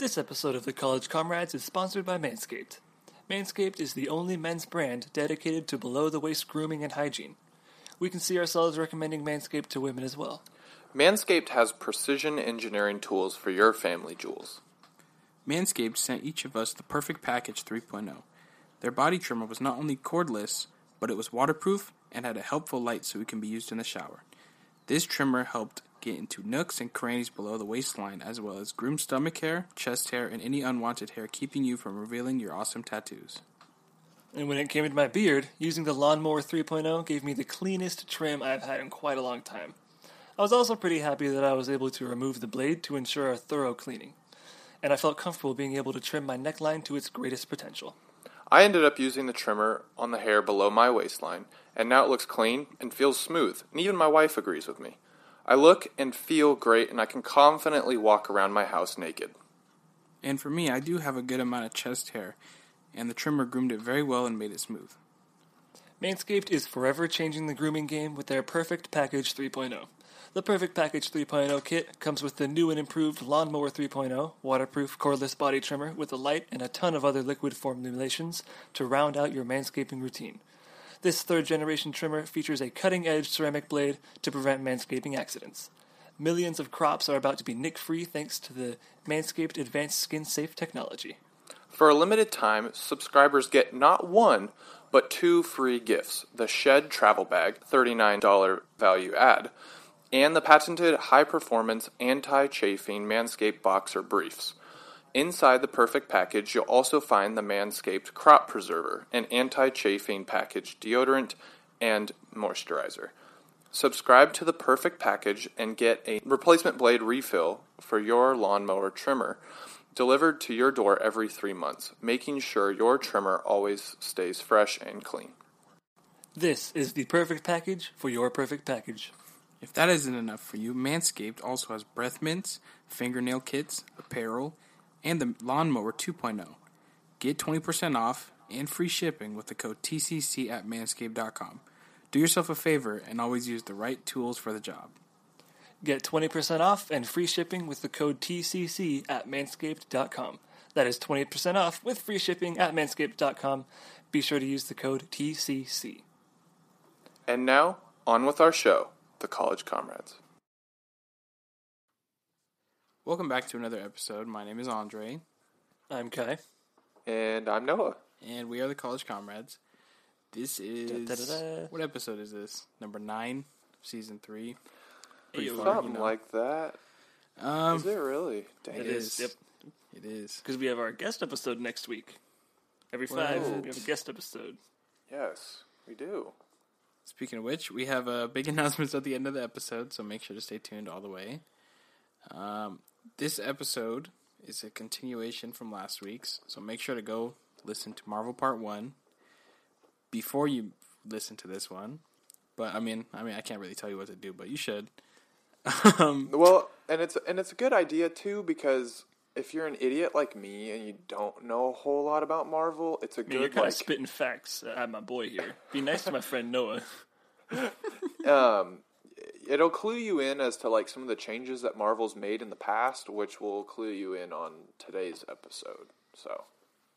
This episode of the College Comrades is sponsored by Manscaped. Manscaped is the only men's brand dedicated to below the waist grooming and hygiene. We can see ourselves recommending Manscaped to women as well. Manscaped has precision engineering tools for your family jewels. Manscaped sent each of us the Perfect Package 3.0. Their body trimmer was not only cordless, but it was waterproof and had a helpful light so it can be used in the shower. This trimmer helped get into nooks and crannies below the waistline, as well as groom stomach hair, chest hair, and any unwanted hair, keeping you from revealing your awesome tattoos. And when it came to my beard, using the Lawnmower 3.0 gave me the cleanest trim I've had in quite a long time. I was also pretty happy that I was able to remove the blade to ensure a thorough cleaning. And I felt comfortable being able to trim my neckline to its greatest potential. I ended up using the trimmer on the hair below my waistline, and now it looks clean and feels smooth, and even my wife agrees with me. I look and feel great, and I can confidently walk around my house naked. And for me, I do have a good amount of chest hair, and the trimmer groomed it very well and made it smooth. Manscaped is forever changing the grooming game with their Perfect Package 3.0. The Perfect Package 3.0 kit comes with the new and improved Lawnmower 3.0, waterproof cordless body trimmer with a light and a ton of other liquid formulations to round out your manscaping routine. This third generation trimmer features a cutting edge ceramic blade to prevent manscaping accidents. Millions of crops are about to be nick free thanks to the Manscaped Advanced Skin Safe technology. For a limited time, subscribers get not one, but two free gifts the Shed Travel Bag, $39 value add, and the patented high performance anti chafing Manscaped Boxer Briefs. Inside the perfect package, you'll also find the Manscaped Crop Preserver, an anti chafing package deodorant and moisturizer. Subscribe to the perfect package and get a replacement blade refill for your lawnmower trimmer delivered to your door every three months, making sure your trimmer always stays fresh and clean. This is the perfect package for your perfect package. If that isn't enough for you, Manscaped also has breath mints, fingernail kits, apparel, and the Lawnmower 2.0. Get 20% off and free shipping with the code TCC at manscaped.com. Do yourself a favor and always use the right tools for the job. Get 20% off and free shipping with the code TCC at manscaped.com. That is 20% off with free shipping at manscaped.com. Be sure to use the code TCC. And now, on with our show, The College Comrades. Welcome back to another episode. My name is Andre, I'm Kai. And I'm Noah. and we are the College Comrades. This is Da-da-da-da. what episode is this? Number nine, season three. Pretty far, Something you know. like that. Um, Is it really? Dang It it is, is. yep. It is. Because we have our guest episode next week. Every Whoa. five, we have a guest episode. Yes, we do. Speaking of which, we have uh, big announcements at the end of the episode, so make sure to stay tuned all the way. Um, this episode is a continuation from last week's, so make sure to go listen to Marvel Part One before you listen to this one. But I mean, I mean, I can't really tell you what to do, but you should. um, Well, and it's and it's a good idea too because if you're an idiot like me and you don't know a whole lot about Marvel, it's a I mean, you're good kind like of spitting facts at my boy here. Be nice to my friend Noah. um it'll clue you in as to like some of the changes that Marvel's made in the past, which will clue you in on today's episode. So,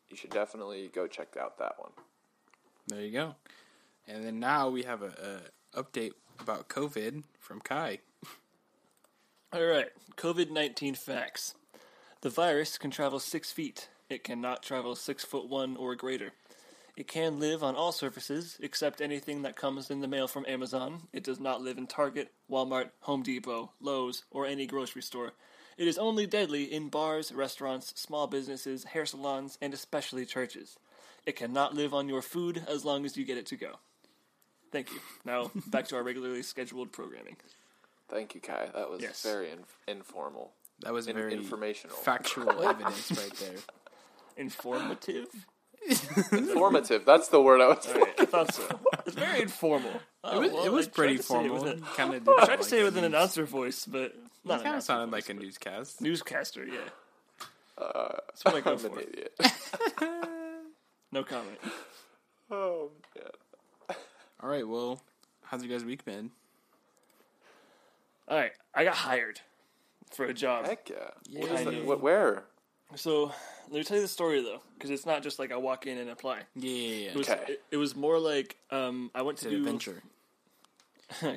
you should definitely go check out that one. there you go. And then now we have a, a update about COVID from Kai. All right, COVID 19 facts. The virus can travel six feet. It cannot travel six foot one or greater. It can live on all surfaces except anything that comes in the mail from Amazon. It does not live in Target, Walmart, Home Depot, Lowe's, or any grocery store. It is only deadly in bars, restaurants, small businesses, hair salons, and especially churches. It cannot live on your food as long as you get it to go. Thank you. Now, back to our regularly scheduled programming. Thank you, Kai. That was Yes. very in- informal. That was In- very informational. factual evidence right there. Informative? Informative. That's the word I was. All right, I thought so. It's very informal. Oh, It was, well, it was I tried pretty to say it formal. with a- Kind of. I tried to say it with an announcer voice, but not It kind of sounded voice, like a newscast. newscaster. Yeah, Uh, that's what I go I'm for. an idiot. No comment. oh man. All right. Well, how's your guys' week been? All right, I got hired for a job. Heck yeah. Yeah. is that? What, where? So let me tell you the story though, because it's not just like I walk in and apply. Yeah, yeah, yeah. It was, Okay. it, it was more like um, I went It's to an do adventure.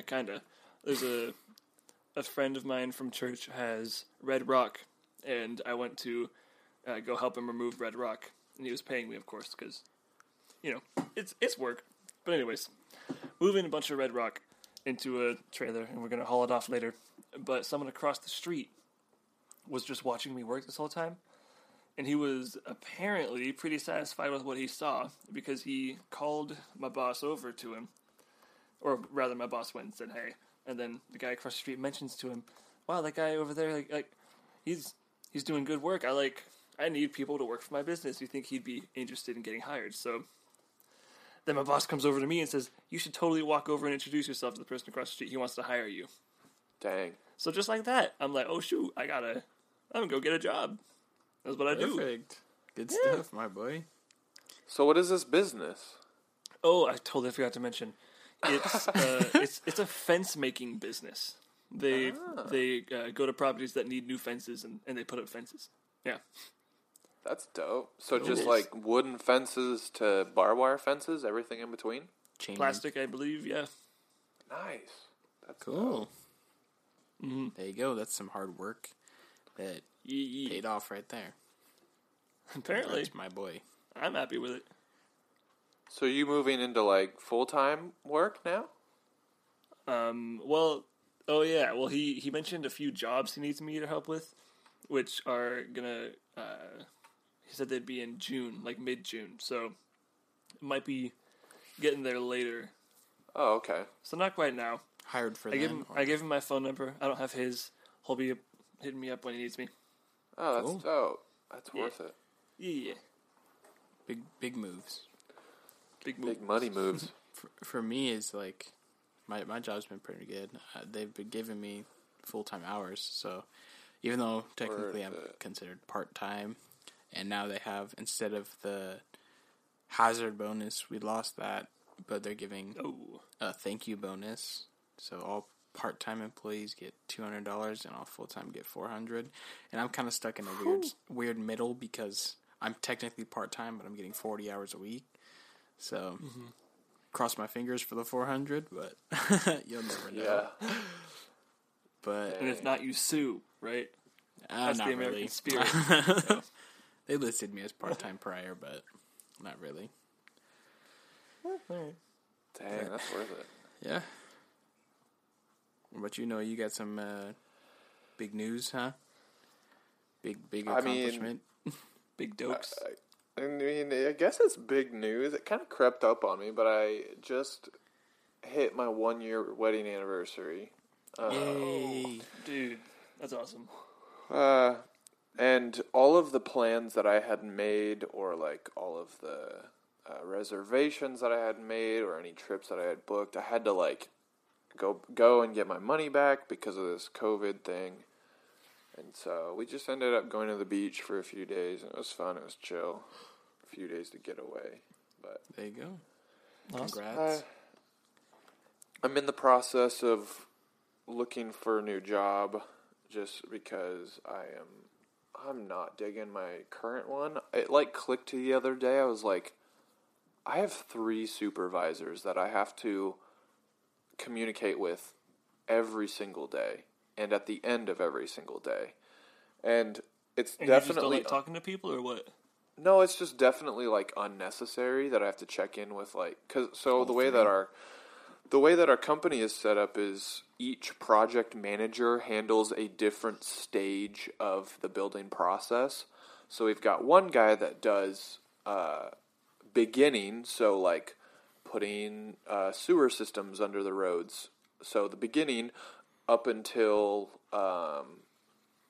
kind of. There's a a friend of mine from church has Red Rock, and I went to uh, go help him remove Red Rock, and he was paying me, of course, because you know it's it's work. But anyways, moving a bunch of Red Rock into a trailer, and we're gonna haul it off later. But someone across the street was just watching me work this whole time. And he was apparently pretty satisfied with what he saw because he called my boss over to him or rather, my boss went and said, "Hey," and then the guy across the street mentions to him, "Wow, that guy over there, like, like he's he's doing good work. I like, I need people to work for my business. You think he'd be interested in getting hired?" So then my boss comes over to me and says, "You should totally walk over and introduce yourself to the person across the street. He wants to hire you." Dang. So just like that, I'm like, "Oh shoot, I gotta, I'm gonna go get a job." That's what I do. Perfect. Good Yeah. stuff, my boy. So what is this business? Oh, I totally forgot to mention. It's uh, it's it's a fence making business. They they uh, go to properties that need new fences and, and they put up fences. Yeah, That's dope. So just is. like wooden fences to barbed wire fences, everything in between. Chain. plastic, I believe. Yeah, Nice. That's Cool. Mhm. There you go. That's some hard work that Yee, yee. paid off right there. apparently That's my boy. I'm happy with it. So you moving into like full time work now? Um, well, oh yeah, well he he mentioned a few jobs he needs me to help with, which are gonna. Uh, he said they'd be in June, like mid June. So it might be getting there later. Oh, okay. So not quite now. Hired for I them. give him or- I gave him my phone number. I don't have his. He'll be hitting me up when he needs me. Oh, that's Cool. dope. That's Yeah. worth it. Yeah, big big moves. big move. Big money moves. For, for me, is like my my job's been pretty good. Uh, they've been giving me full time hours, so even though technically I'm Worth it. considered part time, and now they have instead of the hazard bonus, we lost that, but they're giving Oh, a thank you bonus. So all part time employees get two hundred dollars, and all full time get four hundred. And I'm kind of stuck in a weird weird middle because I'm technically part time, but I'm getting forty hours a week. So cross my fingers for the four hundred, but you'll never know. yeah. But and if not, you sue, right? uh, That's not the American really. spirit. they listed me as part time prior, but not really. Dang, that's worth it. Yeah. But you know, you got some uh, big news, huh? Big, big I mean- accomplishment. Big dokes. I mean, I guess it's big news. It kind of crept up on me, but I just hit my one year wedding anniversary. Uh, Yay! Dude, that's awesome. Uh, and all of the plans that I had made, or like all of the uh, reservations that I had made, or any trips that I had booked, I had to like go go and get my money back because of this COVID thing. And so we just ended up going to the beach for a few days, and it was fun. It was chill. A few days to get away, but There you go. Uh, Congrats. I, I'm in the process of looking for a new job just because I am I'm not digging my current one. It like clicked the other day. I was like I have 3 supervisors that I have to communicate with every single day and at the end of every single day. And it's And you just don't definitely like talking to people, or what? no, it's just definitely like unnecessary that I have to check in with like cuz so the way that our the way that our company is set up is each project manager handles a different stage of the building process. So we've got one guy that does uh, beginning, so like putting uh, sewer systems under the roads. So the beginning up until um,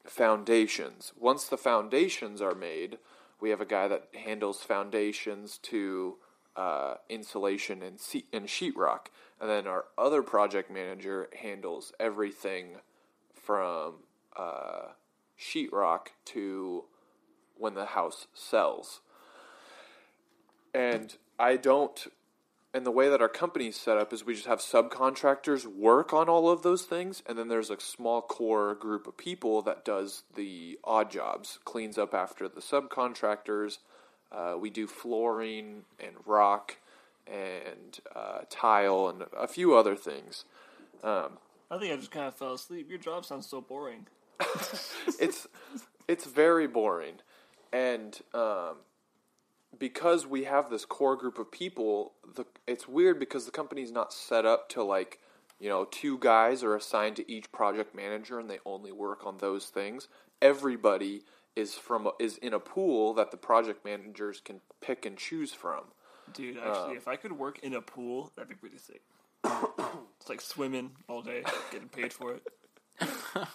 foundations. Once the foundations are made, we have a guy that handles foundations to uh, insulation and, and sheetrock. And then our other project manager handles everything from uh, sheetrock to when the house sells. And I don't and the way that our company's set up is we just have subcontractors work on all of those things, and then there's a small core group of people that does the odd jobs, cleans up after the subcontractors. Uh, we do flooring and rock and uh, tile and a few other things. Um, I think I just kind of fell asleep. Your job sounds so boring. it's it's very boring, and um, because we have this core group of people, the it's weird because the company's not set up to like you know two guys are assigned to each project manager and they only work on those things. Everybody is from is in a pool that the project managers can pick and choose from. Dude, actually, um, if I could work in a pool, that'd be pretty sick. it's like swimming all day, getting paid for it.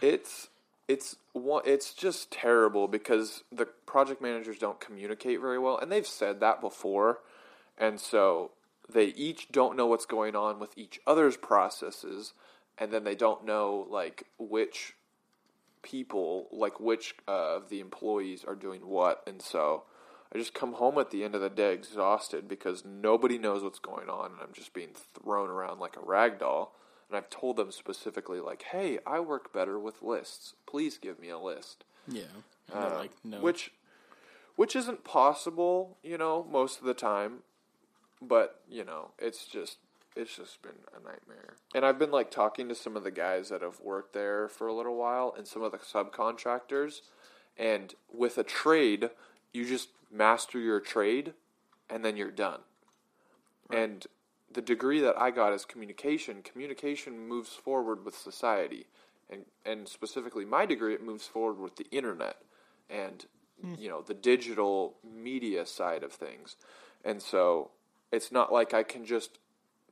It's it's it's just terrible because the project managers don't communicate very well and they've said that before and so they each don't know what's going on with each other's processes and then they don't know like which people like which uh, of the employees are doing what and so I just come home at the end of the day exhausted because nobody knows what's going on and I'm just being thrown around like a rag doll and I've told them specifically like, "Hey, I work better with lists. Please give me a list." Yeah. Uh, like, no. Which which isn't possible, you know, most of the time. But, you know, it's just it's just been a nightmare. And I've been like talking to some of the guys that have worked there for a little while and some of the subcontractors and with a trade, you just master your trade and then you're done. And the degree that I got is communication. Communication moves forward with society. And and specifically my degree it moves forward with the internet and you know, the digital media side of things. And so it's not like I can just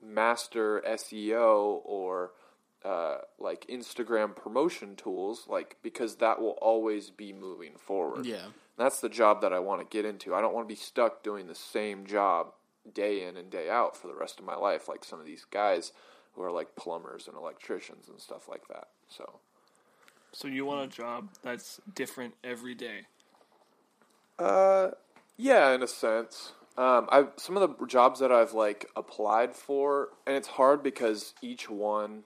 master SEO or uh, like Instagram promotion tools, like because that will always be moving forward. yeah. That's the job that I want to get into. I don't want to be stuck doing the same job day in and day out for the rest of my life, like some of these guys who are like plumbers and electricians and stuff like that. So, So you want a job that's different every day. uh, yeah, in a sense. Um, I some of the jobs that I've like applied for, and it's hard because each one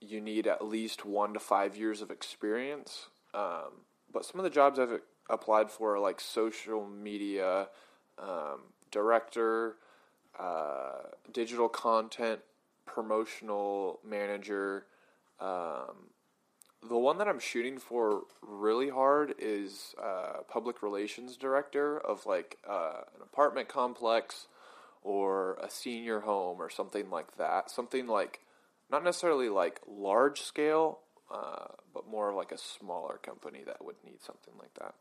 you need at least one to five years of experience. Um, but some of the jobs I've applied for are like social media um, director, uh, digital content promotional manager. Um, the one that I'm shooting for really hard is uh, public relations director of like uh, an apartment complex or a senior home or something like that. Something like not necessarily like large scale, uh, but more of like a smaller company that would need something like that.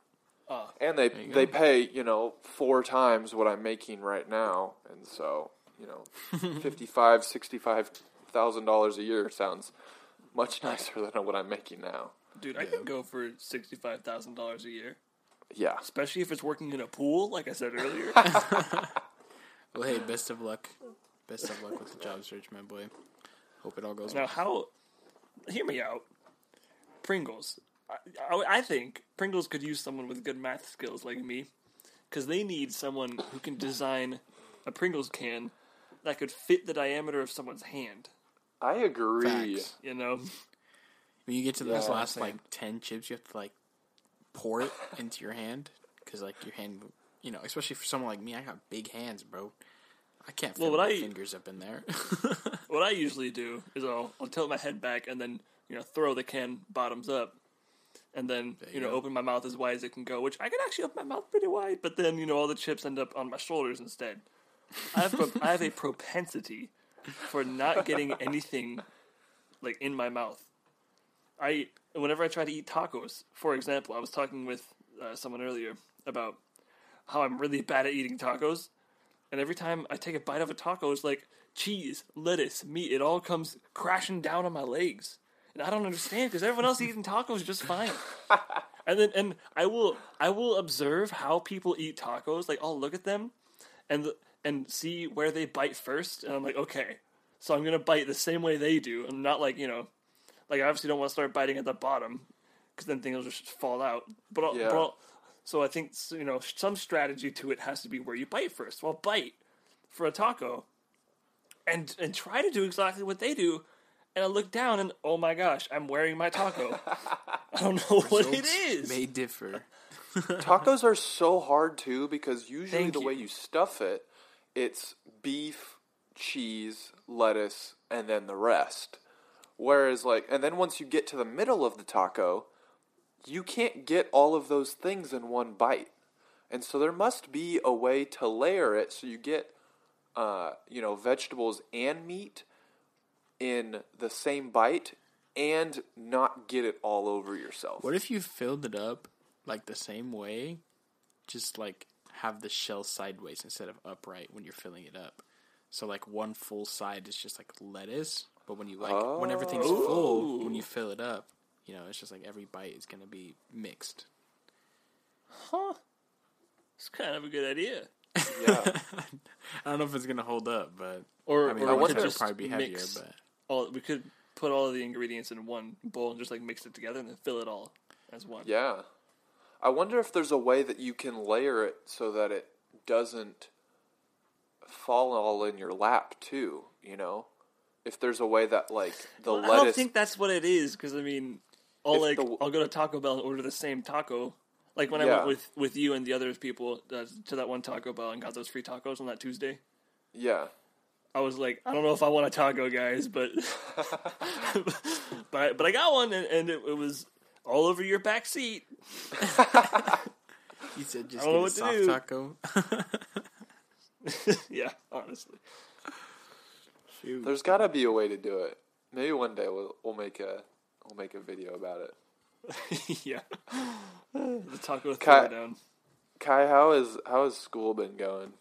Ah. and they they go. pay you know four times what I'm making right now, and so you know fifty five sixty five thousand dollars a year sounds much nicer than what I'm making now. Dude, I could go for sixty-five thousand dollars a year, Yeah, especially if it's working in a pool, like I said earlier. Well, hey, best of luck. Best of luck with the job search, my boy. Hope it all goes now, well. Now, how? Hear me out. Pringles. I, I, I think Pringles could use someone with good math skills like me, because they need someone who can design a Pringles can that could fit the diameter of someone's hand. I agree. Facts. You know, When you get to those Yeah, last like ten chips, you have to like pour it into your hand because like your hand, you know, especially for someone like me, I got big hands, bro. I can't fit Well, my I- fingers up in there. what I usually do is I'll, I'll tilt my head back and then you know throw the can bottoms up, and then you, you know go. open my mouth as wide as it can go. Which I can actually open my mouth pretty wide, but then you know all the chips end up on my shoulders instead. I have pro- I have a propensity for not getting anything like in my mouth. I whenever I try to eat tacos, for example, I was talking with uh, someone earlier about how I'm really bad at eating tacos, and every time I take a bite of a taco, it's like cheese, lettuce, meat. It all comes crashing down on my legs, and I don't understand because everyone else eating tacos just fine. and then and I will I will observe how people eat tacos. Like I'll look at them, and and see where they bite first, and I'm like, okay, so I'm gonna bite the same way they do. I'm not like you know, like I obviously don't want to start biting at the bottom because then things will just fall out. But, I'll, Yeah. but I'll- so I think you know some strategy to it has to be where you bite first. Well, bite for a taco, and and try to do exactly what they do, and I look down and oh my gosh, I'm wearing my taco. I don't know what it is. May differ. Tacos are so hard too because usually Thank the you. way you stuff it, it's beef, cheese, lettuce, and then the rest. Whereas like and then once you get to the middle of the taco, you can't get all of those things in one bite. And so there must be a way to layer it so you get uh, you know, vegetables and meat in the same bite and not get it all over yourself. What if you filled it up like the same way, just like have the shell sideways instead of upright when you're filling it up? So like one full side is just like lettuce, but when you like when everything's oh. full, when you fill it up, you know, it's just like every bite is gonna be mixed. Huh? It's kind of a good idea. yeah. I don't know if it's gonna hold up, but Or I mean, or I we could it'll just probably be heavier. mix But all. We could put all of the ingredients in one bowl and just like mix it together and then fill it all as one. Yeah. I wonder if there's a way that you can layer it so that it doesn't fall all in your lap too, you know? If there's a way that like the Well, I don't think that's what it is because I mean, I'll like the- I'll go to Taco Bell and order the same taco. Like when I went with with you and the other people uh, to that one Taco Bell and got those free tacos on that Tuesday. Yeah. I was like, I don't oh. know if I want a taco, guys, but but I, but I got one and, and it, it was all over your back seat. you said just I don't get a soft taco. yeah, honestly. Shoot. There's got to be a way to do it. Maybe one day we'll we'll make a we'll make a video about it. yeah, the taco Kai- throwdown. Kai, how is how has school been going?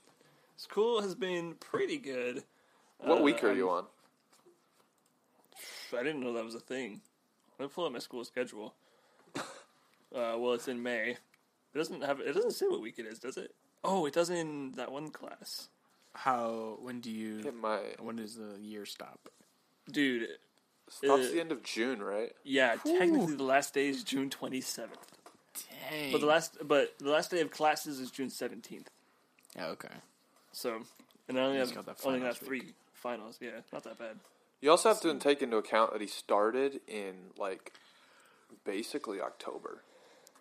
School has been pretty good. What Uh, week are I'm- you on? I didn't know that was a thing. Let me pull up my school schedule. Uh, well, it's in May. It doesn't have. It doesn't say what week it is, does it? Oh, it does in that one class, How? When do you? It might. When does the year stop? dude. Stops uh, the end of June, right? Yeah, technically the last day is June twenty seventh, Dang. but the last but the last day of classes is June seventeenth. Yeah, okay. So, and I only You have got that only got three week. Finals. Yeah, not that bad. You also have to take into account that he started in like basically October.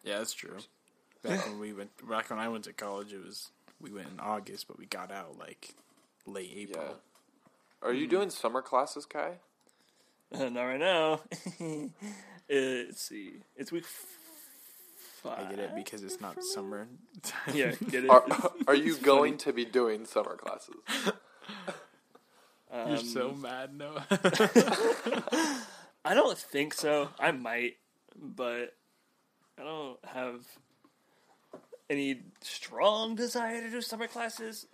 Yeah, that's true. Back when we went, back when I went to college, it was we went in August, but we got out like late April. Yeah. Are you doing summer classes, Kai? not right now. uh, let's see. It's week five. I get it because it's not summer. Yeah, get it. Are are you going to be doing summer classes? You're um, so mad, Noah. I don't think so. I might, but I don't have any strong desire to do summer classes.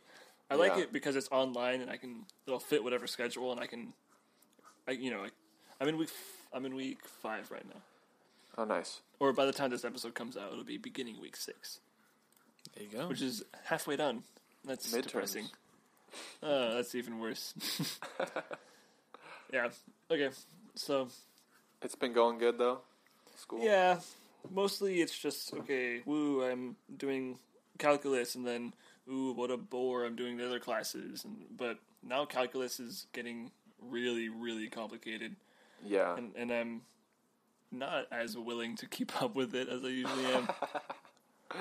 I like Yeah. it because it's online and I can it'll fit whatever schedule and I can, I you know, I, I'm in week f- I'm in week five right now, Oh, nice. or by the time this episode comes out, it'll be beginning week six, there you go. which is halfway done. That's Midterms. depressing. Uh, that's even worse. yeah. Okay. So It's been going good though. School. Yeah, mostly it's just okay. Woo, I'm doing calculus, and then ooh, what a bore! I'm doing the other classes, and but now calculus is getting really, really complicated, Yeah. and and I'm not as willing to keep up with it as I usually am.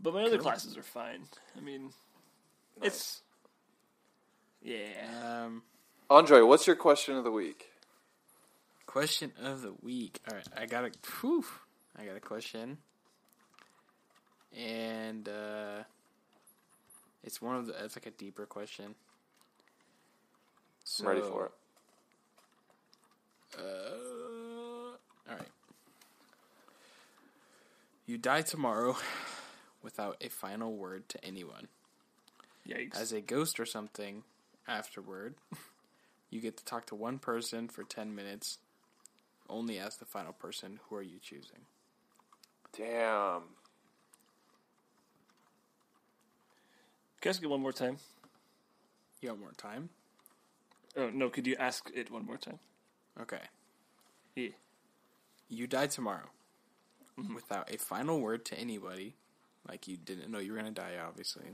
but my other classes are fine. I mean, it's yeah. Um, Andre, what's your question of the week? question of the week. All right, I got a. Whew, I got a question, and uh, it's one of the. It's like a deeper question. I'm ready for it. Uh, all right. You die tomorrow without a final word to anyone. Yikes! As a ghost or something, afterward, you get to talk to one person for 10 minutes. Only as the final person, who are you choosing? Damn. Can I ask it one more time? You got more time? Oh no! Could you ask it one more time? Okay. Yeah. You die tomorrow mm-hmm. without a final word to anybody. Like you didn't know you were going to die, obviously.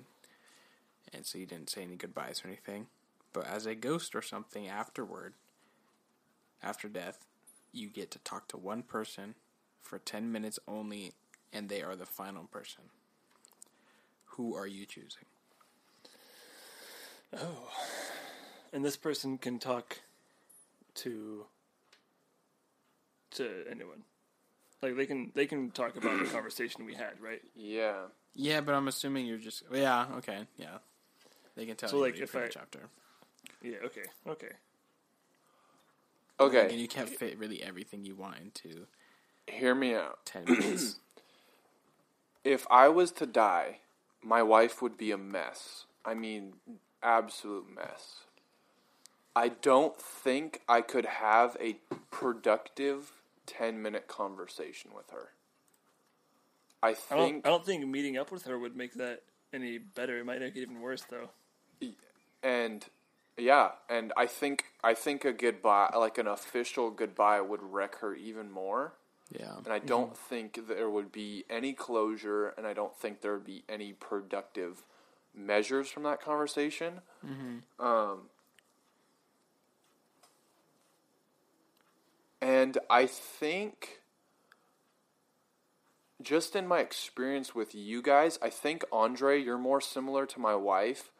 And so you didn't say any goodbyes or anything. But as a ghost or something afterward, after death, you get to talk to one person for 10 minutes only, and they are the final person. Who are you choosing? Oh. And this person can talk to to anyone. Like they can they can talk about the conversation we had, right? Yeah. Yeah, but I'm assuming you're just. Yeah, okay, yeah. They can tell So, you like, what you if I- much after. Yeah, okay. Okay. Okay. And you can't fit really everything you want into hear me out. 10 minutes. If I was to die, my wife would be a mess. I mean, absolute mess. I don't think I could have a productive 10 minute conversation with her. I I don't think I don't think meeting up with her would make that any better. It might make it even worse though. And yeah, and I think I think a goodbye, like an official goodbye, would wreck her even more. yeah. And I don't think there would be any closure, and I don't think there would be any productive measures from that conversation. Um, and I think, just in my experience with you guys, I think Andre, you're more similar to my wife,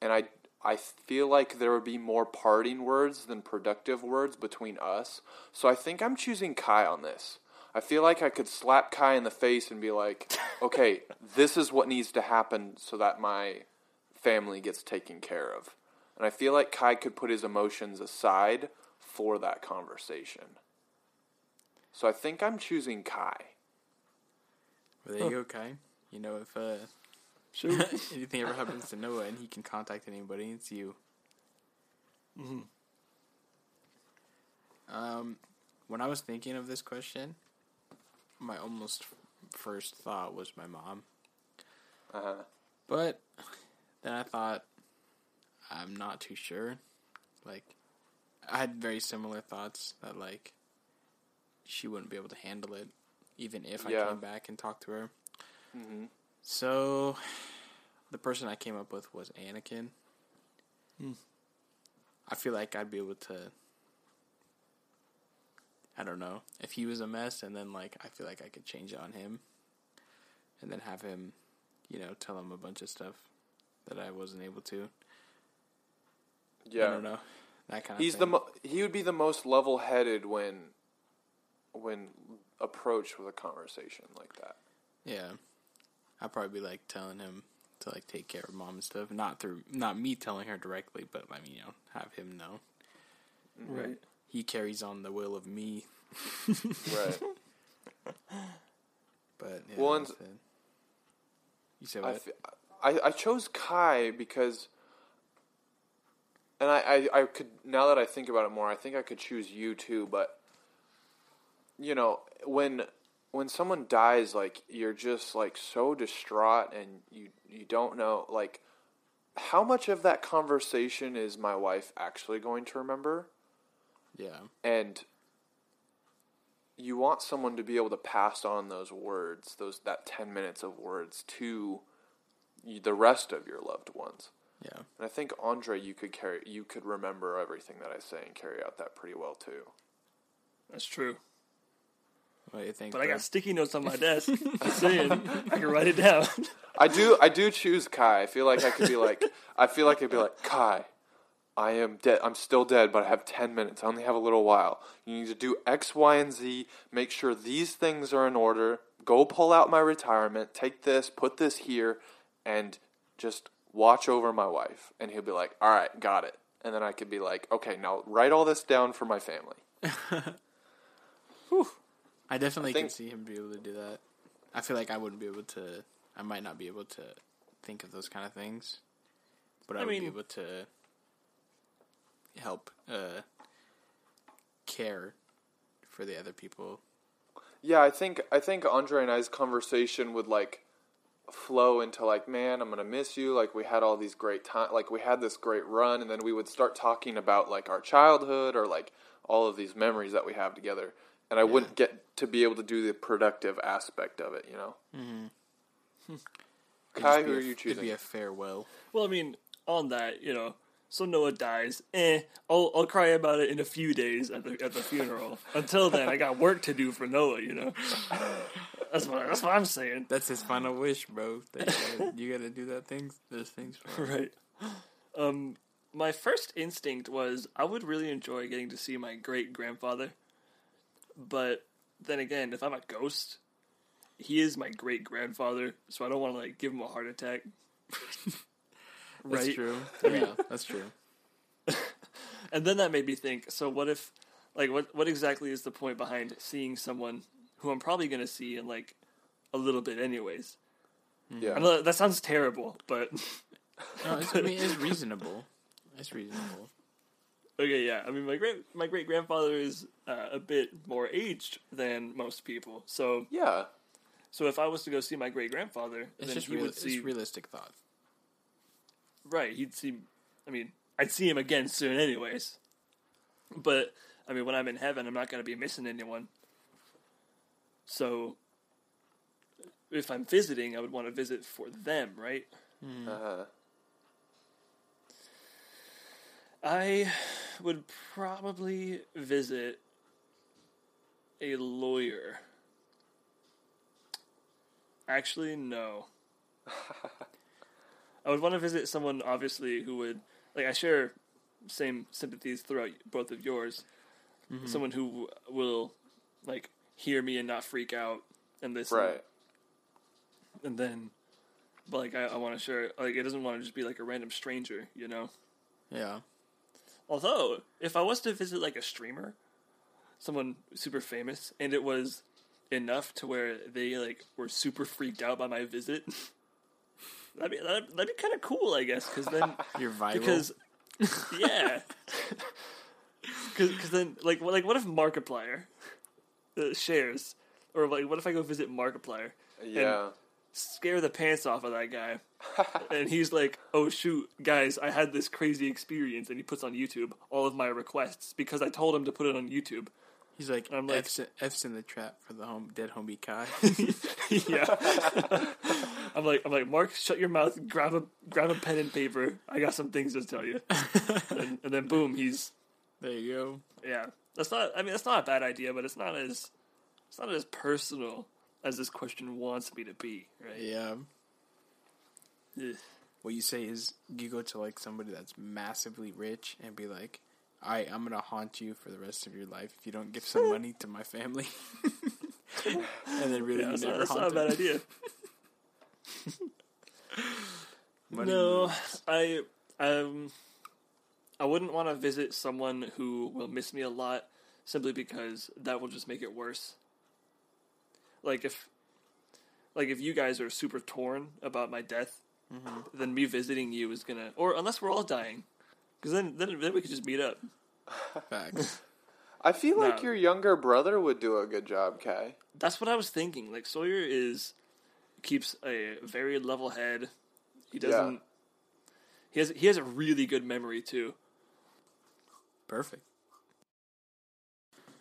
and I I feel like there would be more parting words than productive words between us. So I think I'm choosing Kai on this. I feel like I could slap Kai in the face and be like, "Okay, this is what needs to happen so that my family gets taken care of." And I feel like Kai could put his emotions aside for that conversation. So I think I'm choosing Kai. Well, there you go, Kai. You know, if uh, Sure. anything ever happens to Noah and he can contact anybody, it's you. Um, when I was thinking of this question, my almost first thought was my mom. Uh-huh. But then I thought, I'm not too sure. Like, I had very similar thoughts that, like, she wouldn't be able to handle it, even if I came back and talked to her. hmm So, the person I came up with was Anakin. Hmm. I feel like I'd be able to. I don't know if he was a mess, and then like I feel like I could change it on him, and then have him, you know, tell him a bunch of stuff that I wasn't able to. Yeah. I don't know that kind of. He's the mo- he would be the most level-headed when when approached with a conversation like that. Yeah, I'd probably be like telling him to like take care of mom and stuff. Not through, not me telling her directly, but I mean, you know, have him know. right. He carries on the will of me, Right. but yeah, Well, and- that's you said I, what? fe- I I chose Kai because and I, I, I could now that I think about it more, I think I could choose you too, but you know, when when someone dies like you're just like so distraught and you you don't know like how much of that conversation is my wife actually going to remember? yeah, and you want someone to be able to pass on those words, those that 10 minutes of words to the rest of your loved ones. yeah. And I think Andre you could carry you could remember everything that I say and carry out that pretty well too. That's true. What do you think? But I got sticky notes on my desk. Just saying, I can write it down. I do I do choose Kai. I feel like I could be like I feel like I'd be like Kai I am dead. I'm still dead, but I have 10 minutes. I only have a little while. You need to do X, Y, and Z. Make sure these things are in order. Go pull out my retirement. Take this, put this here, and just watch over my wife. And he'll be like, all right, got it. And then I could be like, okay, now write all this down for my family. I definitely I think- can see him be able to do that. I feel like I wouldn't be able to. I might not be able to think of those kind of things, but I, I would mean- be able to help uh, care for the other people. Yeah, I think I think Andre and I's conversation would like flow into like, man, I'm gonna miss you. Like we had all these great time, like we had this great run, and then we would start talking about like our childhood or like all of these memories that we have together. And I wouldn't get to be able to do the productive aspect of it, you know. It'd Kai, be who a- are you It'd choosing? be a farewell. Well, I mean, on that, you know, so Noah dies. Eh, I'll I'll cry about it in a few days at the at the funeral. Until then, I got work to do for Noah. You know, that's what that's what I'm saying. That's his final wish, bro. That you, gotta, you gotta do that things. Those things. For. Right. Um, my first instinct was I would really enjoy getting to see my great grandfather, but then again, if I'm a ghost, he is my great grandfather, so I don't want to like give him a heart attack. That's right. true. Yeah, that's true. And then that made me think. So what if, like, what what exactly is the point behind seeing someone who I'm probably going to see in like a little bit, anyways? Hmm. Yeah. I know that, that sounds terrible, but No, it's, I mean, it's reasonable. It's reasonable. Okay, yeah. I mean, my great my great grandfather is uh, a bit more aged than most people, so Yeah. so if I was to go see my great grandfather, It's then just he real, would see it's realistic thought. right. He'd see. I mean, I'd see him again soon, anyways. But I mean, when I'm in heaven, I'm not going to be missing anyone. So, if I'm visiting, I would want to visit for them, right? Uh, I would probably visit a lawyer. Actually, no. I would want to visit someone, obviously, who would like. I share same sympathies throughout both of yours. Mm-hmm. Someone who will like hear me and not freak out and listen. right. And then, but like, I, I want to share. Like, it doesn't want to just be like a random stranger, you know. Yeah. Although, if I was to visit like a streamer, someone super famous, and it was enough to where they like were super freaked out by my visit, that'd be that'd, that'd be kind of cool, I guess. Because then, You're viral. because yeah, because then like what like what if Markiplier uh, shares, or like what if I go visit Markiplier, Yeah. Scare the pants off of that guy. and he's like, "Oh shoot, guys, I had this crazy experience." And he puts on YouTube all of my requests because I told him to put it on YouTube. he's like, I'm like- F's, F's in the trap for the home dead homie Kai. yeah. I'm like, I'm like, Mark, shut your mouth. Grab a grab a pen and paper. I got some things to tell you. and, and then boom, he's there you go. yeah. That's not. I mean, that's not a bad idea, but it's not as it's not as personal as this question wants me to be. Right. Yeah. Ugh. What you say is you go to like somebody that's massively rich and be like, "All right, I'm gonna haunt you for the rest of your life if you don't give some money to my family." and then really Yeah, that's, not, never that's not a bad idea. No, moves. I um, I wouldn't want to visit someone who will miss me a lot simply because that will just make it worse. Like if, like if you guys are super torn about my death, mm-hmm. then me visiting you is gonna, or unless we're all dying, because then, then then we could just meet up. Facts. I feel like No. your younger brother would do a good job, Kai. That's what I was thinking. Like Sawyer is keeps a very level head. He doesn't. He has he has a really good memory too. Perfect.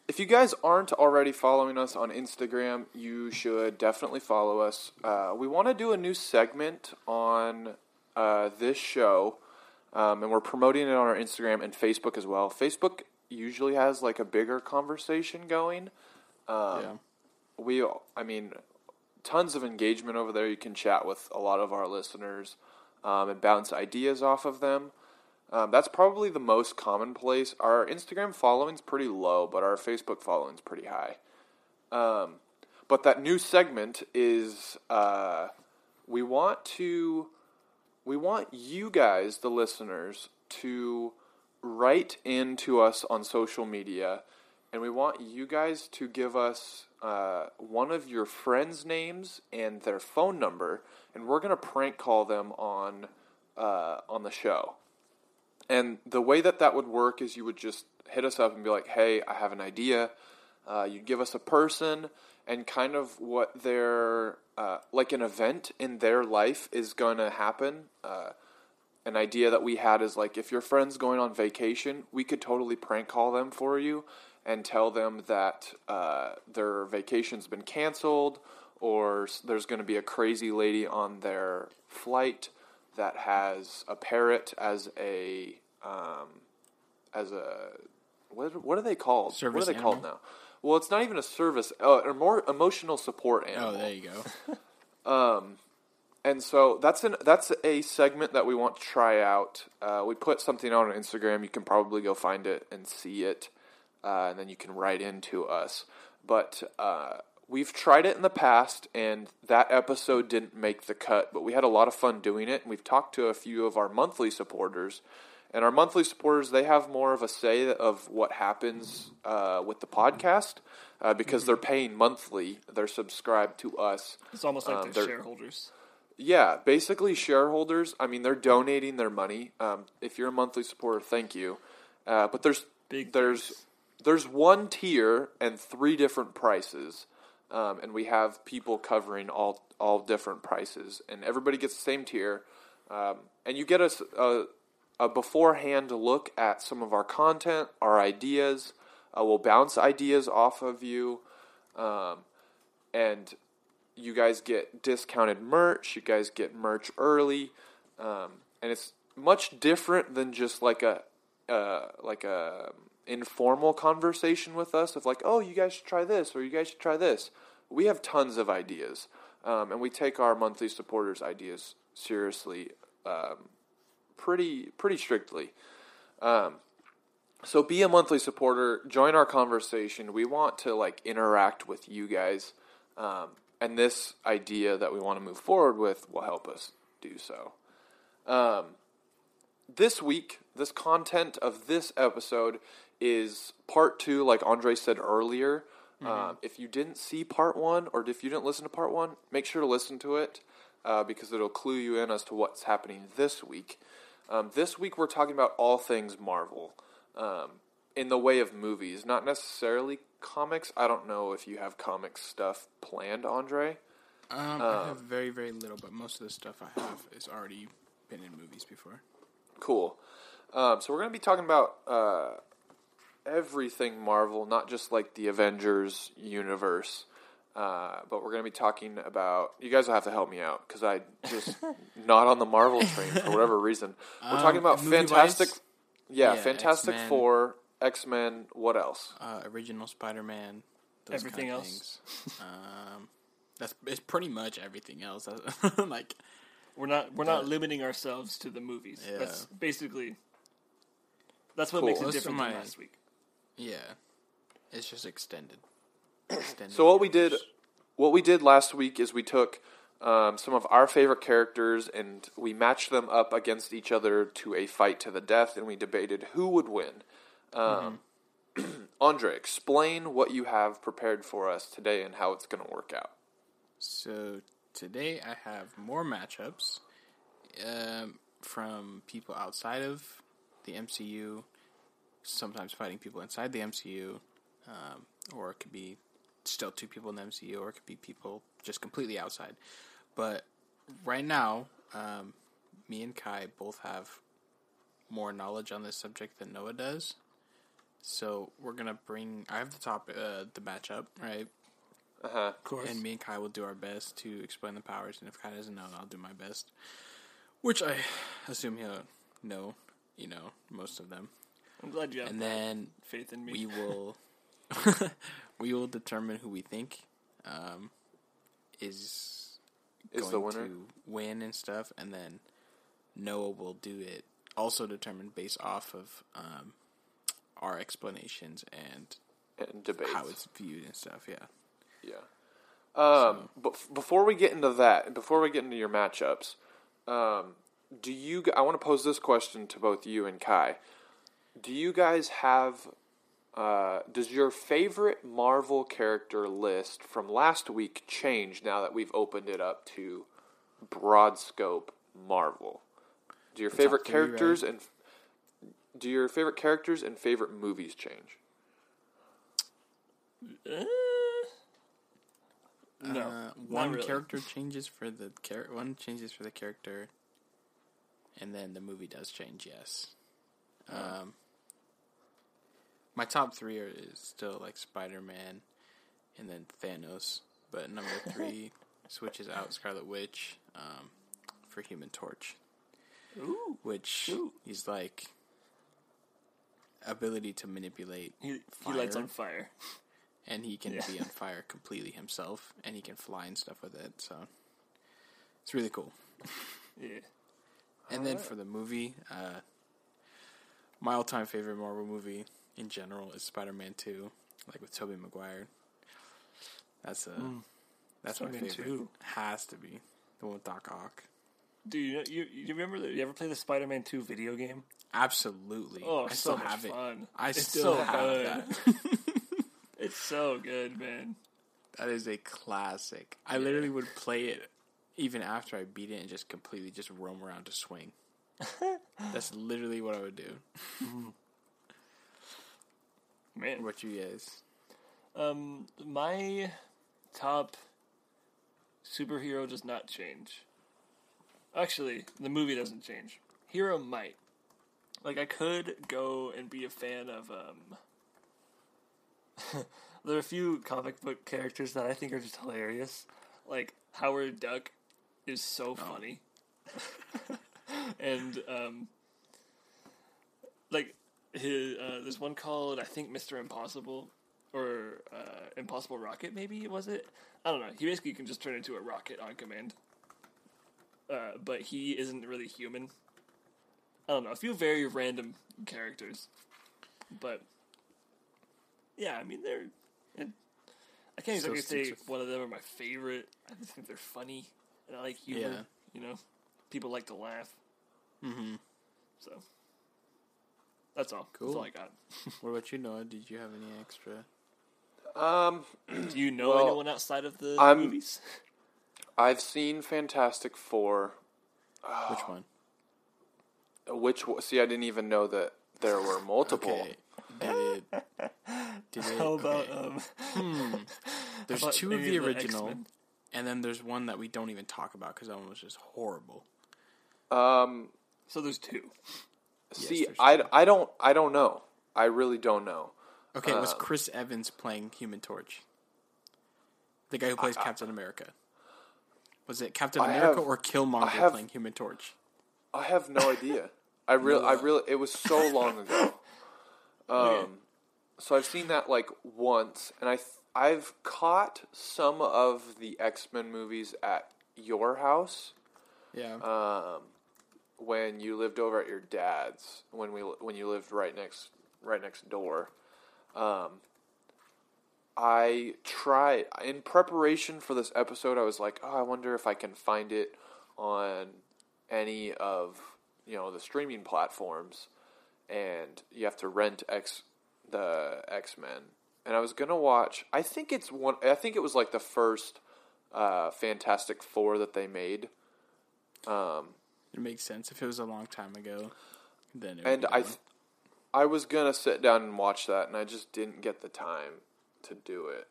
If you guys aren't already following us on Instagram, you should definitely follow us. Uh, we want to do a new segment on uh, this show, um, and we're promoting it on our Instagram and Facebook as well. Facebook usually has like a bigger conversation going. Um, yeah. we i mean tons of engagement over there you can chat with a lot of our listeners um, and bounce ideas off of them um, that's probably the most commonplace our instagram following's pretty low but our facebook following's pretty high um, but that new segment is uh, we want to we want you guys the listeners to write into us on social media and we want you guys to give us uh, one of your friends' names and their phone number, and we're gonna prank call them on uh, on the show. And the way that that would work is you would just hit us up and be like, "Hey, I have an idea." Uh, you'd give us a person and kind of what their uh, like an event in their life is going to happen. Uh, an idea that we had is like if your friend's going on vacation, we could totally prank call them for you and tell them that uh, their vacation's been canceled or there's going to be a crazy lady on their flight that has a parrot as a um, as a what what are they called? Service what are they called animal? now? Well, it's not even a service, uh, a more emotional support animal. Oh, there you go. um, And so that's an that's a segment that we want to try out. Uh, we put something on Instagram. You can probably go find it and see it, uh, and then you can write into us. But uh, we've tried it in the past, and that episode didn't make the cut. But we had a lot of fun doing it, and we've talked to a few of our monthly supporters. And our monthly supporters, they have more of a say of what happens uh, with the podcast uh, because they're paying monthly. They're subscribed to us. It's almost like Um, they're they're- shareholders. Yeah, basically shareholders. I mean, they're donating their money. Um, if you're a monthly supporter, thank you. Uh, but there's Big there's there's one tier and three different prices, um, and we have people covering all all different prices, and everybody gets the same tier, um, and you get a a beforehand look at some of our content, our ideas. Uh, we'll bounce ideas off of you, um, and you guys get discounted merch. You guys get merch early, um, and it's much different than just like a uh, like a informal conversation with us of like, oh, you guys should try this or you guys should try this. We have tons of ideas, um, and we take our monthly supporters' ideas seriously, um, pretty pretty strictly. Um, so be a monthly supporter. Join our conversation. We want to like interact with you guys, um, and this idea that we want to move forward with will help us do so. Um, this week, this content of this episode is part two, like Andre said earlier. Um, if you didn't see part one, or if you didn't listen to part one, make sure to listen to it uh, because it'll clue you in as to what's happening this week. Um, this week, we're talking about all things Marvel um, in the way of movies, not necessarily comics. I don't know if you have comic stuff planned, Andre. Um, I have very, very little, but most of the stuff I have is already been in movies before. Cool. Um, so we're going to be talking about uh, everything Marvel, not just like the Avengers universe. Uh, but we're going to be talking about. You guys will have to help me out because I just not on the Marvel train for whatever reason. We're Um, talking about movie-wise? Fantastic. Yeah, Yeah, Fantastic X-Men. Four, X Men. What else? Uh, original Spider-Man. Everything kind of else? Things. um, that's it's pretty much everything else. like We're not we're not limiting ourselves to the movies. Yeah. That's basically that's what Cool. makes it Most different my- than last week. Yeah, it's just extended. extended So what we did, what we did last week is we took um, some of our favorite characters and we matched them up against each other to a fight to the death, and we debated who would win. Um, Andre, explain what you have prepared for us today and how it's going to work out. So today I have more matchups um, from people outside of the MCU, sometimes fighting people inside the MCU, um, or it could be still two people in the MCU, or it could be people just completely outside. But right now, um, me and Kai both have more knowledge on this subject than Noah does. So we're gonna bring. I have the top, uh, the matchup, right? Uh huh. Of course. And me and Kai will do our best to explain the powers, and if Kai doesn't know, I'll do my best. Which I assume he'll know, you know, most of them. I'm glad you have And then faith in me. we will we will determine who we think um, is Is going the winner? to win and stuff, and then Noah will do it also determined based off of um, our explanations and And debates. how it's viewed and stuff. Yeah. Yeah. Um, but f- before we get into that, and before we get into your matchups, um, do you? g- I want to pose this question to both you and Kai. Do you guys have? Uh, does your favorite Marvel character list from last week change now that we've opened it up to broad scope Marvel? Do your top favorite three, characters and do your favorite characters and favorite movies change? Uh, no, Uh, one really. character changes for the char- one changes for the character, and then the movie does change. Yes. Um, my top three are is still like Spider Man, and then Thanos, but number three switches out Scarlet Witch um, for Human Torch, Ooh. which Ooh. he's like ability to manipulate, He, he lights on fire. and he can Yeah. be on fire completely himself, and he can fly and stuff with it. So it's really cool. Yeah. And then for the movie, uh, my all-time favorite Marvel movie in general is Spider-Man Two, like with Tobey Maguire. That's a mm. that's my Spider-Man favorite. 2. Has to be the one with Doc Ock. Do you, you you remember? The, you ever play the Spider-Man Two video game? Absolutely. Oh, I still have it. fun. I It's still so have good. that. It's so good, man. That is a classic. I literally would play it even after I beat it and just completely just roam around to swing. That's literally what I would do. Mm-hmm. Man, What you guys? um, my top superhero does not change. Actually, the movie doesn't change. Hero might. Like I could go and be a fan of um there are a few comic book characters that I think are just hilarious. Like Howard Duck is so funny. and um like his uh, there's one called I think Mr. Impossible or uh, Impossible Rocket maybe was it? I don't know. He basically can just turn into a rocket on command. Uh, but he isn't really human. I don't know. A few very random characters, but yeah, I mean they're. I can't exactly sticks say one of them are my favorite. I just think they're funny and I like humor. Yeah. You know, people like to laugh. Mm-hmm. So that's all. That's Cool. all I got. What about you, Noah? Did you have any extra? Um, Do you know Well, anyone outside of the I'm- movies? I've seen Fantastic Four. Which one? Which see, I didn't even know that there were multiple. Okay. Did it? Did it? How about okay. um? There's about two of the of the original, and then there's one that we don't even talk about because that one was just horrible. Um, So there's two. See, I. I don't I don't know. I really don't know. Okay, it was Chris Evans playing Human Torch. The guy who plays Captain America. Was it Captain I America have- or Killmonger have- playing Human Torch? I have no idea. I really, I really, it was so long ago. Um, so I've seen that like once, and I, th- I've caught some of the X Men movies at your house Yeah. um, when you lived over at your dad's when we when you lived right next right next door. Um, I tried in preparation for this episode. I was like, oh, I wonder if I can find it on any of you know the streaming platforms, and you have to rent X the X Men. And I was gonna watch. I think it's one. I think it was like the first uh, Fantastic Four that they made. Um, it makes sense. If it was a long time ago, then it and be I, th- I was gonna sit down and watch that, and I just didn't get the time to do it.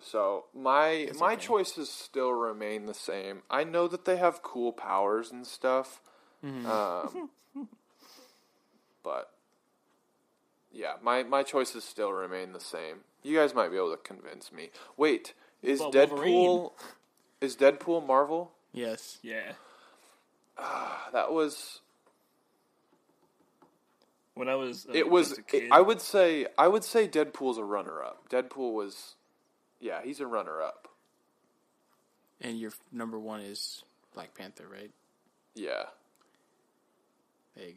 So my my okay. choices still remain the same. I know that they have cool powers and stuff, Mm-hmm. um, but yeah, my my choices still remain the same. You guys might be able to convince me. Wait, is Well, Deadpool Wolverine. is Deadpool Marvel? yes. Yeah. That was When I was, uh, it was just a kid, I would say I would say Deadpool's a runner up. Deadpool was yeah, he's a runner up. And your number one is Black Panther, right? Yeah. There you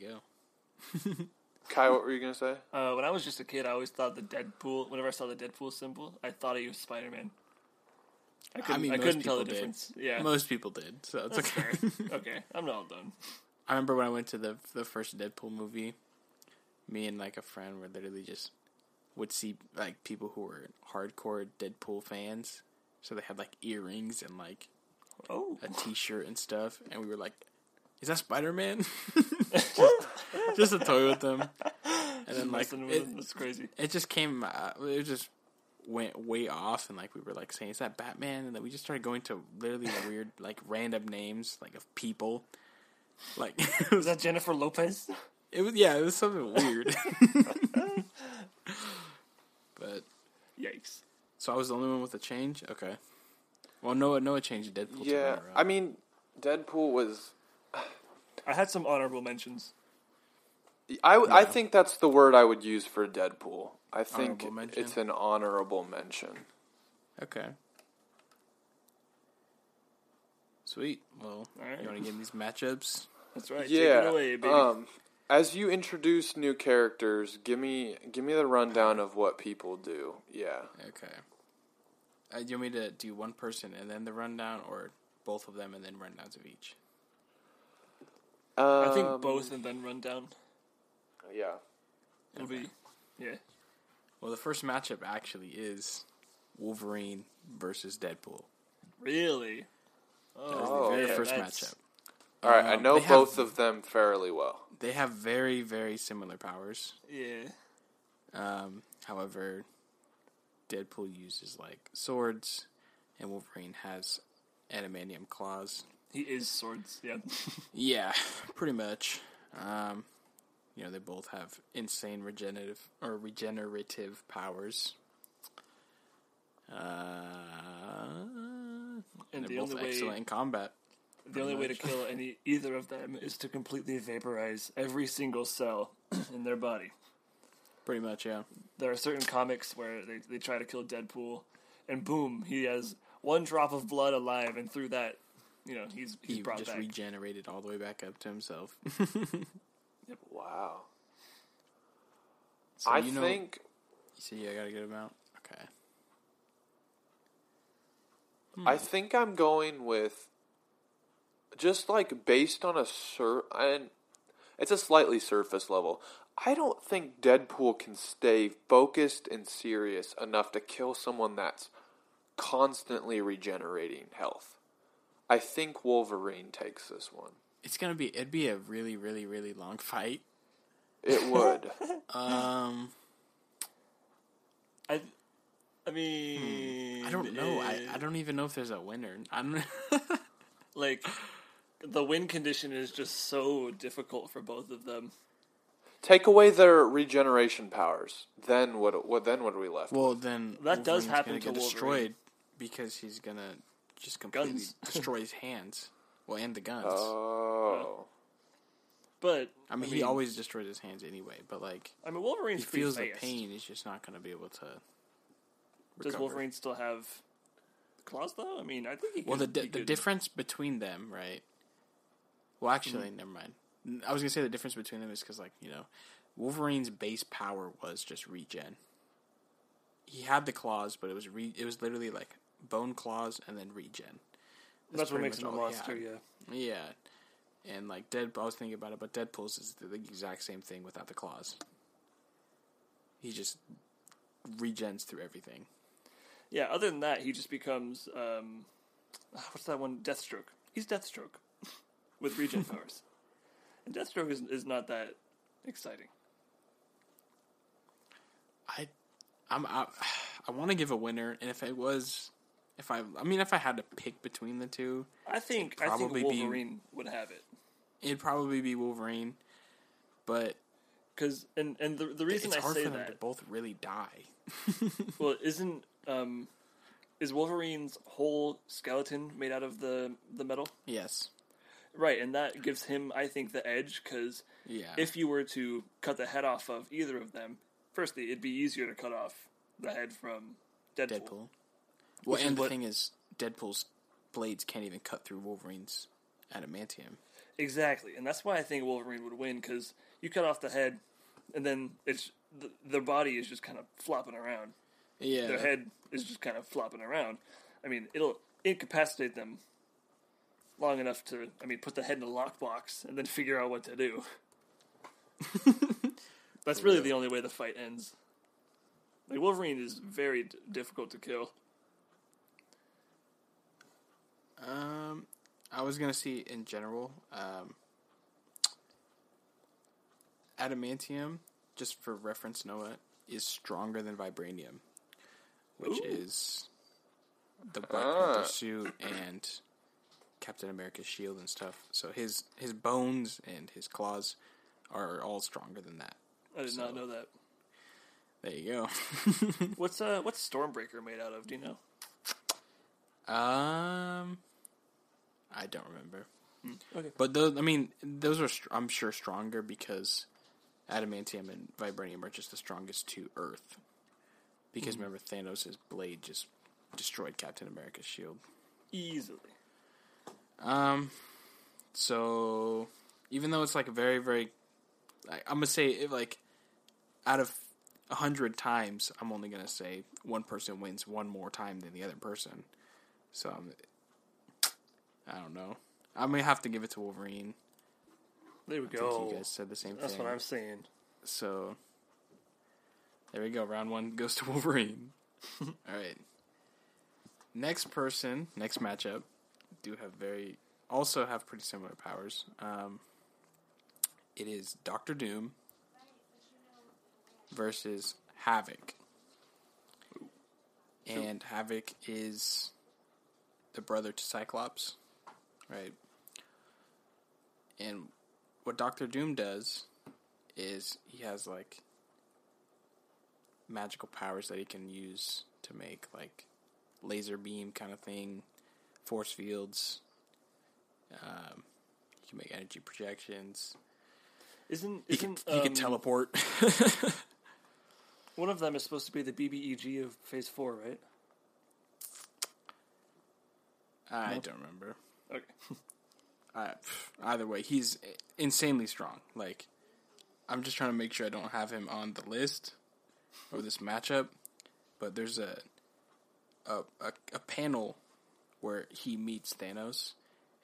go. Kai, what were you gonna say? uh, when I was just a kid, I always thought the Deadpool. Whenever I saw the Deadpool symbol, I thought he was Spider Man. I couldn't, I mean, most couldn't tell the did. difference. Yeah, Most people did, so it's that's okay. okay, I'm not all done. I remember when I went to the the first Deadpool movie, me and like a friend were literally just would see like people who were hardcore Deadpool fans. So they had like earrings and like Oh, a T-shirt and stuff, and we were like, "Is that Spider Man?" just a toy with them, and then like it. That's crazy. it just came. Uh, it just went way off, and like we were like saying, "Is that Batman?" And then we just started going to literally weird like random names like of people. Like was that Jennifer Lopez? it was yeah, it was something weird. but Yikes. So I was the only one with a change. Okay. Well, Noah, Noah changed Deadpool. Yeah, runner-up. I mean, Deadpool was. I had some honorable mentions. I, I think that's the word I would use for Deadpool. I think it's an honorable mention. Okay. Sweet. Well, Alright. you want to get these matchups? That's right. yeah. Take it away, baby. Um, as you introduce new characters, give me give me the rundown of what people do. Yeah. Okay. Uh, do you want me to do one person and then the rundown, or both of them and then rundowns of each? I Um, think both and then run down Yeah. will be. Yeah. Well, the first matchup actually is Wolverine versus Deadpool. Really? Oh, the very okay. first that's- matchup. All right. I Um, know they have- both of them fairly well. They have very, very similar powers. Yeah. Um, however, Deadpool uses like swords, and Wolverine has adamantium claws. He is swords. Yeah. Yeah, pretty much. Um, you know, they both have insane regenerative or regenerative powers. Uh, And they're the both only way in combat. the only way to kill any either of them is to completely vaporize every single cell in their body. Pretty much, yeah. There are certain comics where they, they try to kill Deadpool, and boom, he has one drop of blood alive, and through that, you know, he's he's He brought just back. regenerated all the way back up to himself. Wow. So I you know- think You see, I got a good amount. Okay. Hmm. I think I'm going with just like based on a sur and it's a slightly surface level. I don't think Deadpool can stay focused and serious enough to kill someone that's constantly regenerating health. I think Wolverine takes this one. It's gonna be. It'd be a really, really, really long fight. It would. Um, I, I mean, Hmm. I don't know. I, eh, I don't even know if there's a winner. I don't. like the win condition is just so difficult for both of them. Take away their regeneration powers. Then what what then what are we left? well, then That does happen gonna to get Wolverine. destroyed because he's gonna just completely Guns. destroy his hands. Well, and the guns. Oh. But I mean, he always destroys his hands anyway. But like, I mean, Wolverine's he feels the fast. pain. He's just not gonna be able to. Does. Wolverine still have claws though? I mean, I think he. Well, the could- di- he the could- difference between them, right? Well, actually, Mm-hmm. never mind. I was gonna say the difference between them is because, like, you know, Wolverine's base power was just regen. He had the claws, but it was re- it was literally like bone claws and then regen. That's, what makes him a monster. had. Yeah. Yeah, and like Dead, I was thinking about it, but Deadpool's is the exact same thing without the claws. He just regens through everything. Yeah. Other than that, he just becomes um, what's that one? Deathstroke. He's Deathstroke with regen powers, and Deathstroke is is not that exciting. I, I'm I, I want to give a winner, and if it was, if I, I mean, if I had to pick between the two, I think I probably think be- Wolverine would have it it'd probably be Wolverine. But because and and the the reason it's I hard say for them that to both really die. well isn't um is Wolverine's whole skeleton made out of the the metal? Yes. Right, and that gives him, I think, the edge because Yeah. if you were to cut the head off of either of them, firstly, it'd be easier to cut off the head from Deadpool. Deadpool. Well, and the what- thing is, Deadpool's blades can't even cut through Wolverine's adamantium. Exactly, and that's why I think Wolverine would win because you cut off the head, and then it's th- their body is just kind of flopping around. Yeah. Their head is just kind of flopping around. I mean, it'll incapacitate them long enough to, I mean, put the head in a lockbox and then figure out what to do. That's really the only way the fight ends. Like Wolverine is very d- difficult to kill. Um, I was gonna see in general, um, adamantium, just for reference, Noah, is stronger than vibranium, which Ooh. is the Black Ah. Panther suit and Captain America's shield and stuff. So his his bones and his claws are all stronger than that. I did not know that. There you go. What's uh what's Stormbreaker made out of? Do you know? um, I don't remember. Hmm. Okay. But those, I mean, those are str- I'm sure stronger because adamantium and vibranium are just the strongest to Earth. Because hmm. remember, Thanos' blade just destroyed Captain America's shield. Easily. Um, so even though it's like a very, very, I, I'm gonna say it like out of a hundred times, I'm only gonna say one person wins one more time than the other person. So I'm, I don't know. I may have to give it to Wolverine. There we I go. you guys said the same That's thing. That's what I'm saying. So there we go. Round one goes to Wolverine. All right. Next person, next matchup, do have very also have pretty similar powers. Um, it is Doctor Doom versus Havoc, and Havoc is the brother to Cyclops, right? And what Doctor Doom does is he has like magical powers that he can use to make like laser beam kind of thing, force fields. Um, he can make energy projections. Isn't He can isn't he can um, teleport. one of them is supposed to be the BBEG of Phase Four, right? I don't remember. Okay. Pff, either way, he's insanely strong. Like, I'm just trying to make sure I don't have him on the list or this matchup. But there's a a, a a panel where he meets Thanos,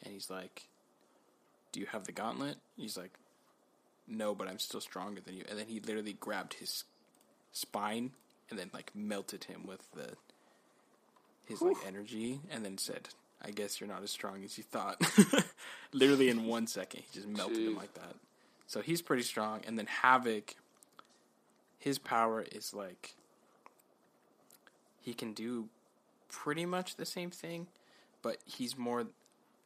and he's like, "Do you have the gauntlet?" He's like, "No, but I'm still stronger than you." And then he literally grabbed his spine and then like melted him with the his like energy, and then said, "I guess you're not as strong as you thought." literally in one second, he just melted him like that. So he's pretty strong. And then Havoc, his power is like he can do pretty much the same thing, but he's more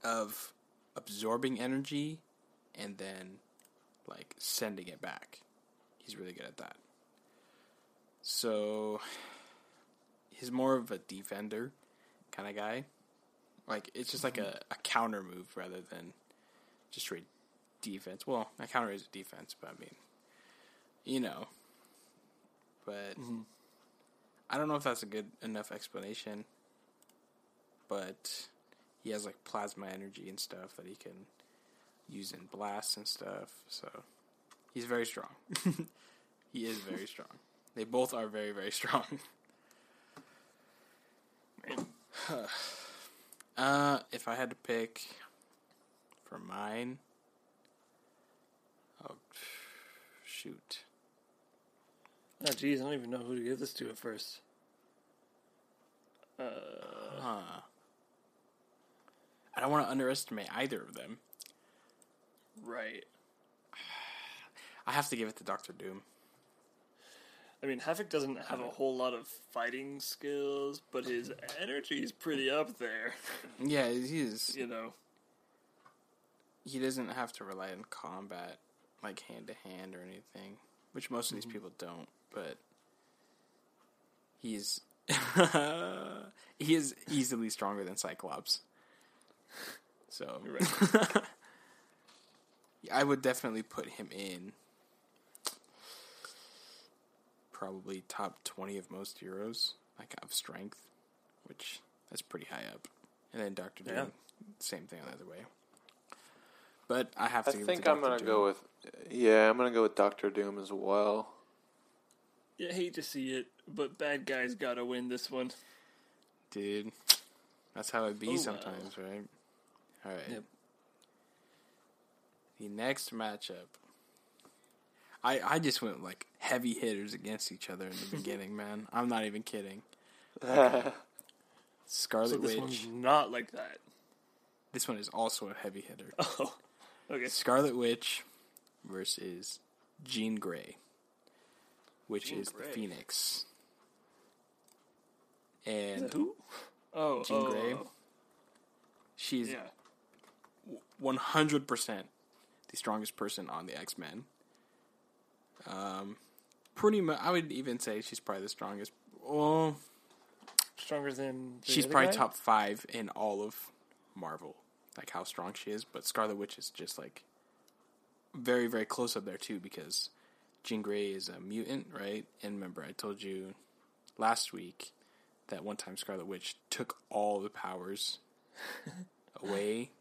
of absorbing energy and then like sending it back. He's really good at that. So he's more of a defender kind of guy. Like it's just like a, a counter move rather than just straight defense. Well, a counter is a defense, but I mean, you know. But mm-hmm. I don't know if that's a good enough explanation. But he has like plasma energy and stuff that he can use in blasts and stuff. So he's very strong. he is very strong. They both are very very strong. uh, if I had to pick for mine, oh shoot. Oh, geez, I don't even know who to give this to at first. Uh, Huh. I don't want to underestimate either of them. right. I have to give it to Doctor Doom. I mean, Havoc doesn't have a whole lot of fighting skills, but his energy is pretty up there. Yeah, he is. you know. He doesn't have to rely on combat, like hand to hand or anything, which most of these mm-hmm. people don't. But he's he is easily stronger than Cyclops. So Right. I would definitely put him in probably top 20 of most heroes, like of strength, which that's pretty high up. And then Doctor Doom, Yeah. same thing on the other way. But I have I to give it think to I'm gonna Doom. go with yeah, I'm gonna go with Doctor Doom as well. You hate to see it, but bad guys gotta win this one. Dude, that's how it be Oh, wow. sometimes, right? All right. Yep. The next matchup. I I just went like heavy hitters against each other in the beginning, man. I'm not even kidding. Scarlet So this Witch. one's not like that. This one is also a heavy hitter. Oh, okay. Scarlet Witch versus Jean Grey, which Jean is Grey. the Phoenix. And it who? Oh, Jean oh, Grey? oh, she's 100% the strongest person on the X Men. Um, pretty much. I would even say she's probably the strongest. Well, Stronger than the she's probably guy? top five in all of Marvel. Like how strong she is, but Scarlet Witch is just like very, very close up there too because Jean Grey is a mutant, right? And remember, I told you last week that one time Scarlet Witch took all the powers away.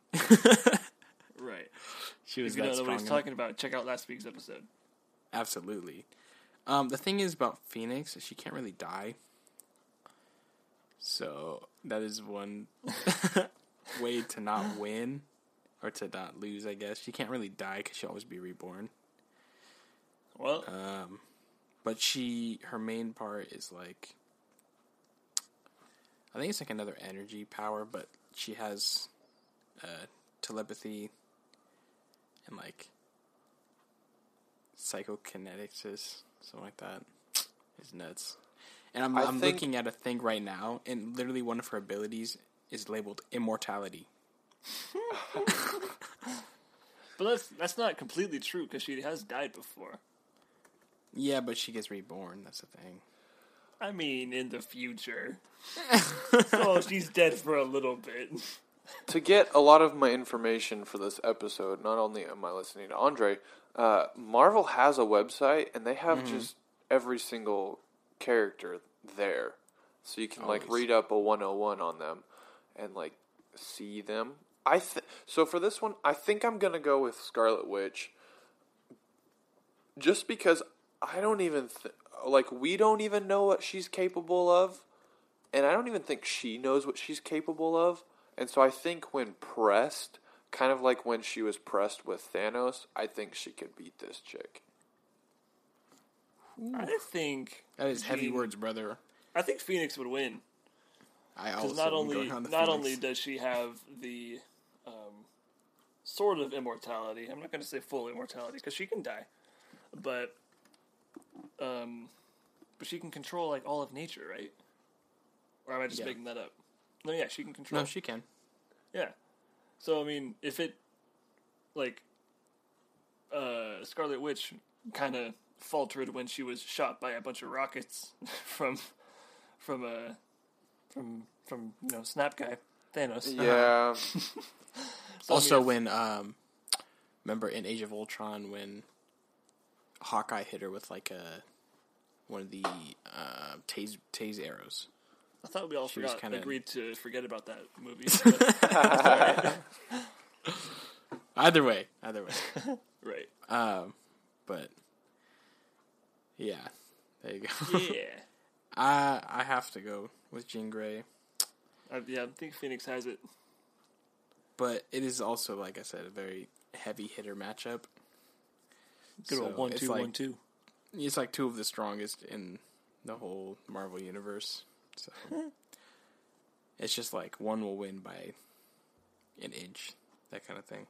Right. She was If you that don't know what strong. he's talking about, check out last week's episode. Absolutely. Um, the thing is about Phoenix, is she can't really die. So that is one way to not win or to not lose. I guess she can't really die because she'll always be reborn. Well, Um, but she, her main part is like, I think it's like another energy power, but she has uh, telepathy and like psychokinetics, is something like that. It's nuts. And I'm, I'm think- looking at a thing right now, and literally one of her abilities is labeled immortality. but that's that's not completely true because she has died before. Yeah, but she gets reborn. That's the thing. I mean, in the future. so she's dead for a little bit. to get a lot of my information for this episode, not only am I listening to Andre, uh, Marvel has a website and they have just every single character there. So you can like read up a 101 on them and like see them. I th- so for this one, I think I'm going to go with Scarlet Witch just because I don't even th- like we don't even know what she's capable of and I don't even think she knows what she's capable of. And so I think when pressed, kind of like when she was pressed with Thanos, I think she could beat this chick. I think That is heavy Jean- words, brother. I think Phoenix would win I also not only on the not Phoenix. only does she have the um, sort of immortality. I'm not going to say full immortality because she can die, but um, but she can control like all of nature, right? Or am I just Yeah. making that up? No, yeah, she can control. no, she can. Yeah. So I mean, if it like uh Scarlet Witch kind of faltered when she was shot by a bunch of rockets from from uh from from you know Snap Guy Thanos. Yeah, So, I also, mean, when um, remember in Age of Ultron when Hawkeye hit her with like a one of the uh, tase tase arrows. I thought we all she forgot kinda- agreed to forget about that movie. Either way, either way. right. um, but yeah, there you go. Yeah. I I have to go with Jean Grey, I, yeah, I think Phoenix has it. but it is also like I said a very heavy hitter matchup. Good So old one two like- one two. It's like two of the strongest in the whole Marvel universe. So it's just like one will win by an inch, that kind of thing.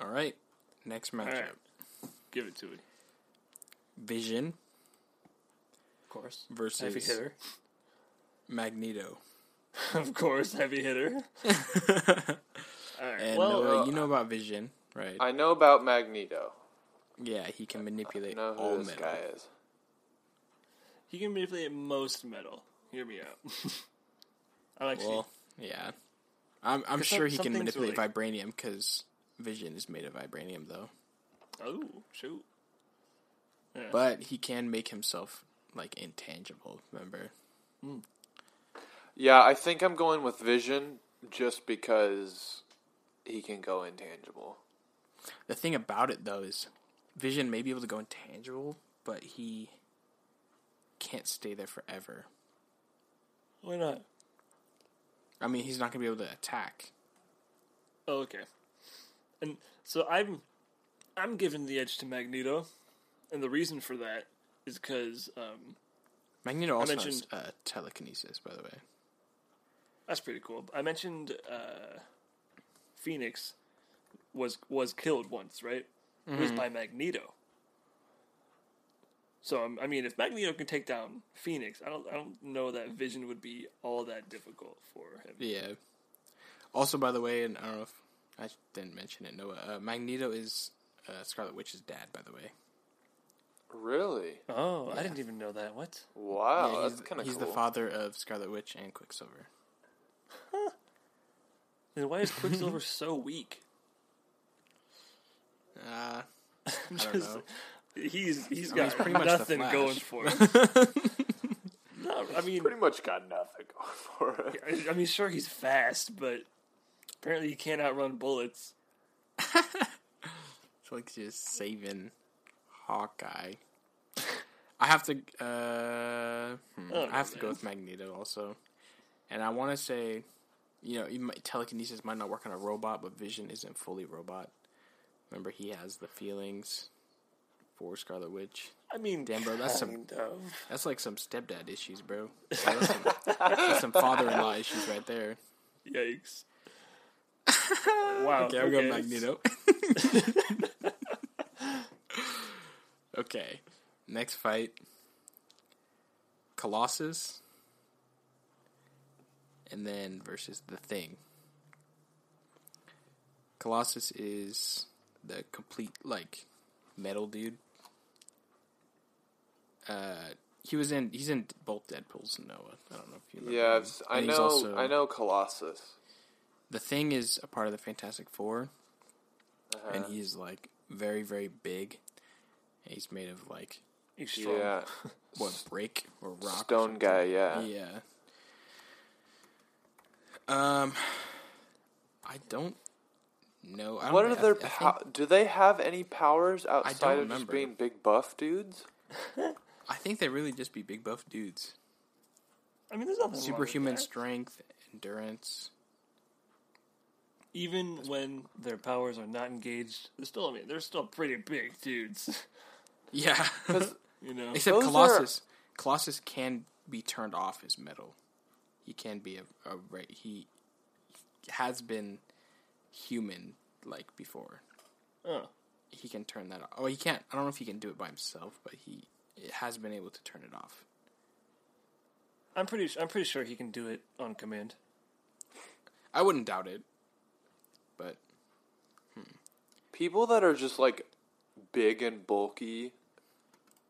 All right, next matchup: right. Give it to it. Vision Of course. versus Heavy versus hitter. Magneto. of course, heavy hitter. All right. And well, Noah, uh, you know about Vision, right? I know about Magneto. yeah, he can I manipulate know all this metal. guy is. He can manipulate most metal. Hear me out. I like Well, yeah, I'm I'm 'Cause sure some- he can manipulate like- vibranium because Vision is made of vibranium, though. Oh shoot. Yeah. But he can make himself like intangible. Remember? Hmm. Yeah, I think I'm going with Vision just because he can go intangible. The thing about it though is, Vision may be able to go intangible, but he can't stay there forever. Why not? I mean, he's not gonna be able to attack. Oh, okay. And so I'm, I'm giving the edge to Magneto, and the reason for that is because um, Magneto also mentioned- has uh, telekinesis, by the way. that's pretty cool. I mentioned uh, Phoenix was was killed once, right? It was by Magneto. So um, I mean, if Magneto can take down Phoenix, I don't I don't know that Vision would be all that difficult for him. Yeah. Also, by the way, and I don't know if I didn't mention it. Noah, uh, Magneto is uh, Scarlet Witch's dad, by the way. Really? Oh, I didn't even know that. What? Wow, yeah, that's he's, kind of he's cool. the father of Scarlet Witch and Quicksilver. Huh. Then why is Quicksilver so weak? Uh, I don't know. He's he's I mean, got he's pretty much nothing going for him. no, I mean, Pretty much got nothing going for it. I, I mean, sure he's fast, but apparently he can't outrun bullets. It's like just saving Hawkeye. I have to. Uh, hmm, Oh, I have to go with Magneto also, and I want to say, you know, you might, telekinesis might not work on a robot, but Vision isn't fully robot. Remember, he has the feelings for Scarlet Witch. I mean, Damn, bro, that's some of. that's like some stepdad issues, bro. That's some, that's some father-in-law issues right there. Yikes. wow. Okay, I'll go Magneto. okay, next fight: Colossus, and then versus the Thing. Colossus is the complete like metal dude. Uh, he was in. He's in both Deadpool's and Noah. I don't know if you. Remember Yeah. I've, I And he's know. also- I know Colossus. The Thing is a part of the Fantastic Four, Uh-huh. and he's like very, very big. And he's made of like He's strong. Yeah, what brick or rock? stone something. guy. Yeah. Yeah. Um, I don't know. I don't What are their I pow- Do they have any powers outside of remember. just being big buff dudes? I think they really just be big buff dudes. I mean, there's nothing wrong with Superhuman strength, endurance. Even when their powers are not engaged, they're still. I mean, they're still pretty big dudes. Yeah. you know. Except Those are- Colossus. Colossus can be turned off his metal. He can be a, a ra- he has been human like before. Oh. He can turn that off. Oh, he can't. I don't know if he can do it by himself, but he has been able to turn it off. I'm pretty. I'm pretty sure he can do it on command. I wouldn't doubt it. But hmm. People that are just like big and bulky,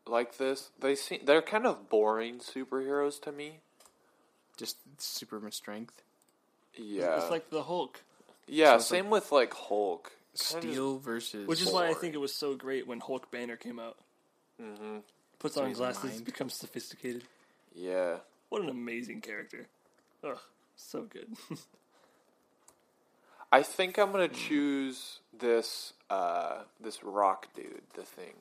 like this, they seem they're kind of boring superheroes to me. just Superman strength. Yeah, It's like the Hulk, yeah. it's Same with like Hulk. Kinda Steel versus which is why I think it was so great when Hulk Banner came out. Mm-hmm. Puts on glasses, mind. becomes sophisticated. yeah. What an amazing character! Ugh, so good. I think I'm gonna choose this uh this rock dude, the thing.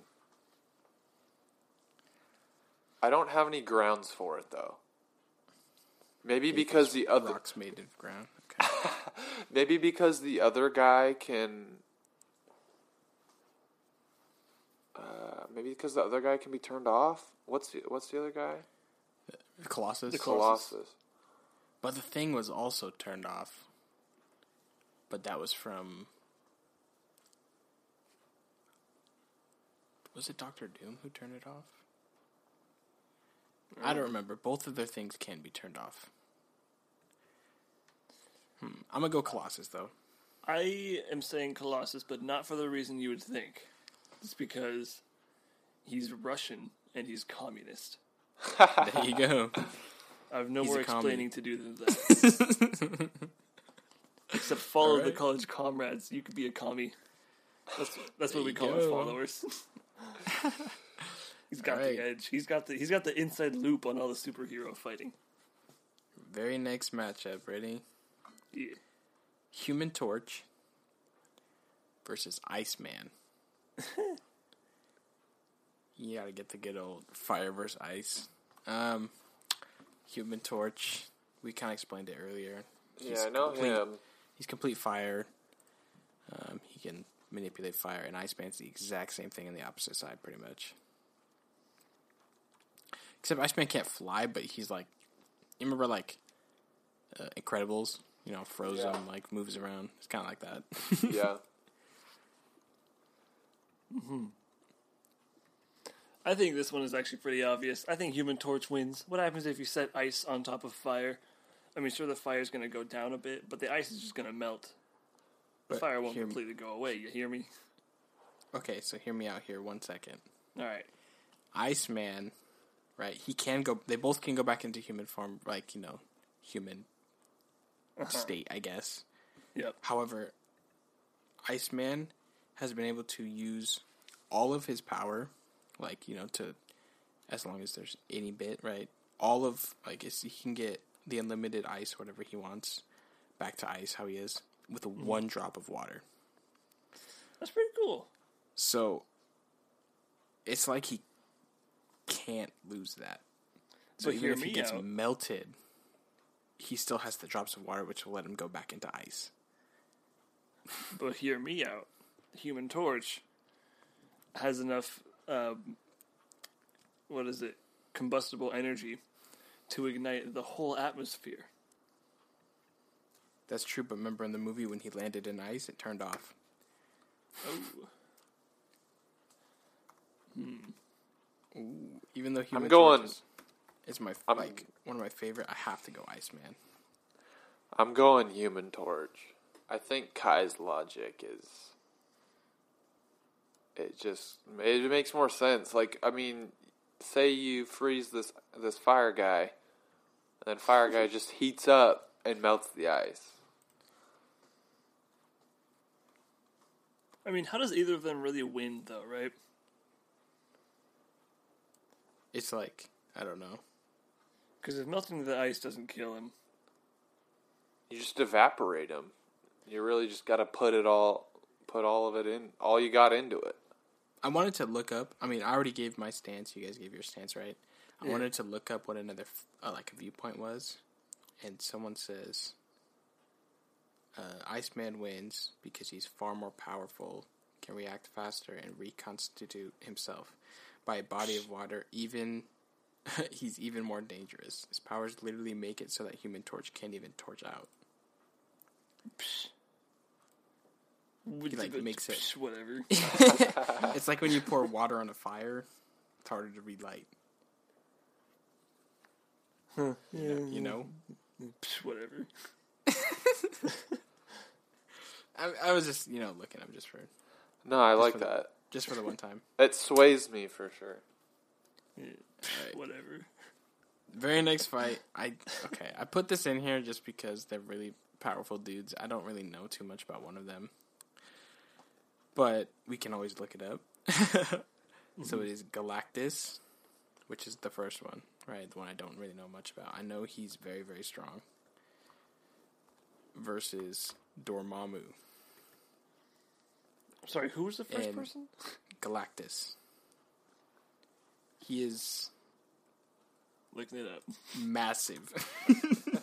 I don't have any grounds for it though. Maybe because the other rocks made of ground. Okay. maybe because the other guy can uh maybe because the other guy can be turned off. What's the what's the other guy? The Colossus. The Colossus. Colossus. But the thing was also turned off. But that was from. Was it Doctor Doom who turned it off? I don't remember. Both of their things can be turned off. Hmm. I'm gonna go Colossus though. I am saying Colossus, but not for the reason you would think. It's because he's Russian and he's communist. There you go. I have no more explaining to do than that. Except follow the college comrades. You could be a commie. That's that's what we call our go. followers. he's got Alright. the edge. He's got the he's got the inside loop on all the superhero fighting. Very next matchup. Ready? Yeah. Human Torch versus Iceman. you gotta get the good old fire versus ice. Um, Human Torch. We kind of explained it earlier. He's Yeah, I know complete, him. He's complete fire. Um, he can manipulate fire, and Iceman's the exact same thing on the opposite side, pretty much. Except Iceman can't fly, but he's like, you remember like uh, Incredibles? You know, frozen, Yeah. like moves around. It's kind of like that. Yeah. Mm-hmm. I think this one is actually pretty obvious. I think Human Torch wins. What happens if you set ice on top of fire? I mean, sure, the fire's going to go down a bit, but the ice is just going to melt. The But fire won't hear me- completely go away. You hear me? okay, so hear me out here one second. All right. Iceman, right? He can go. They both can go back into human form, like you know, human Uh-huh. state, I guess. Yep. However, Iceman has been able to use all of his power, like you know, to as long as there's any bit, right? All of like it's, he can get the unlimited ice, whatever he wants, back to ice how he is with a one drop of water. That's pretty cool. So it's like he can't lose that. So But even if he gets out. melted, he still has the drops of water, which will let him go back into ice. But hear me out. Human Torch has enough, um, what is it, combustible energy to ignite the whole atmosphere. That's true, but remember in the movie when he landed in ice, it turned off. Oh, Even though Human going- Torch is, is my I'm- like one of my favorite, I have to go Iceman. I'm going Human Torch. I think Kai's logic is. It just it makes more sense. Like I mean, say you freeze this this fire guy, and then fire guy just heats up and melts the ice. I mean, how does either of them really win, though, right? It's like I don't know. Because if melting the ice doesn't kill him, You just evaporate him. You really just got to put it all, put all of it in, all you got into it. I wanted to look up. I mean, I already gave my stance. You guys gave your stance, right? I wanted to look up what another uh, like a viewpoint was, and someone says uh, Iceman wins because he's far more powerful, can react faster, and reconstitute himself by a body of water. Even he's even more dangerous. His powers literally make it so that Human Torch can't even torch out. He like, makes it- whatever. It's like when you pour water on a fire; it's harder to relight. Huh. Yeah. You know. Psh, whatever. I, I was just, you know, looking up just for No, I like for the- that. just for the one time. It sways me for sure. Yeah, Alright. Whatever. Very next fight, I okay, I put this in here just because they're really powerful dudes. I don't really know too much about one of them, but we can always look it up. So mm-hmm. it is Galactus, which is the first one, right? The one I don't really know much about. I know he's very very strong. Versus Dormammu, Sorry, who was the first And- person? Galactus. He is Looking it up. massive.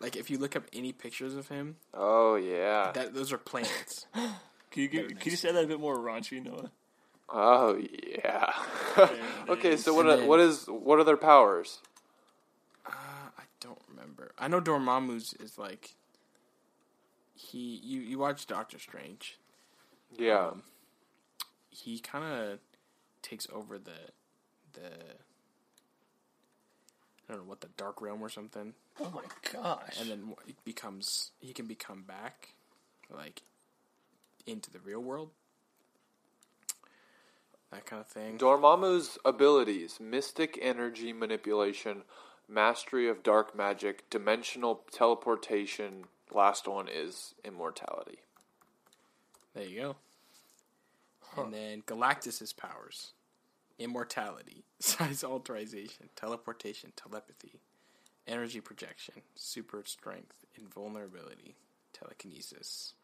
like if you look up any pictures of him, Oh yeah. that those are planets. Can you give, can you say that a bit more raunchy, Noah? Oh yeah. Okay, so what are, then- what is what are their powers? uh, I don't remember. I know Dormammu's is like he. You you watch Doctor Strange. Yeah. Um, he kind of takes over the the. I don't know what the Dark Realm or something, Oh my gosh. and then it becomes he can become back, like into the real world. That kind of thing. Dormammu's abilities: mystic energy manipulation, mastery of dark magic, dimensional teleportation. Last one is immortality. There you go. And then Galactus's powers: immortality, size alteration, teleportation, telepathy, energy projection, super strength, invulnerability, telekinesis.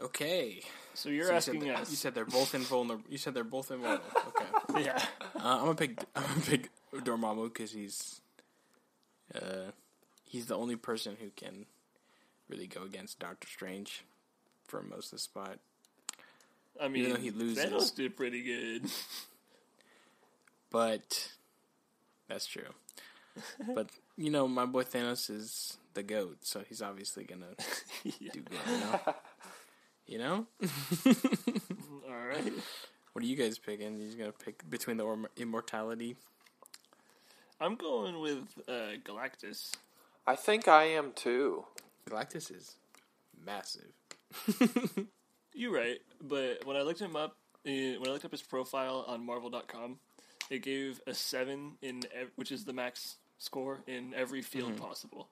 Okay, so you're So you asking that- us. You said they're both invulnerable. You said they're both invulnerable. Okay, yeah. uh, I'm gonna pick. I'm gonna pick Dormammu because he's, uh, he's the only person who can really go against Doctor Strange for most of the spot. I mean, though he loses. Thanos did pretty good. But that's true. but you know, my boy Thanos is the goat, so he's obviously gonna yeah. do good. You know. You know? All right. What are you guys picking? You're gonna pick between the orm- immortality? I'm going with uh, Galactus. I think I am too. Galactus is massive. You're right, but when I looked him up, eh, when I looked up his profile on Marvel.com, it gave a seven in ev- which is the max score in every field possible.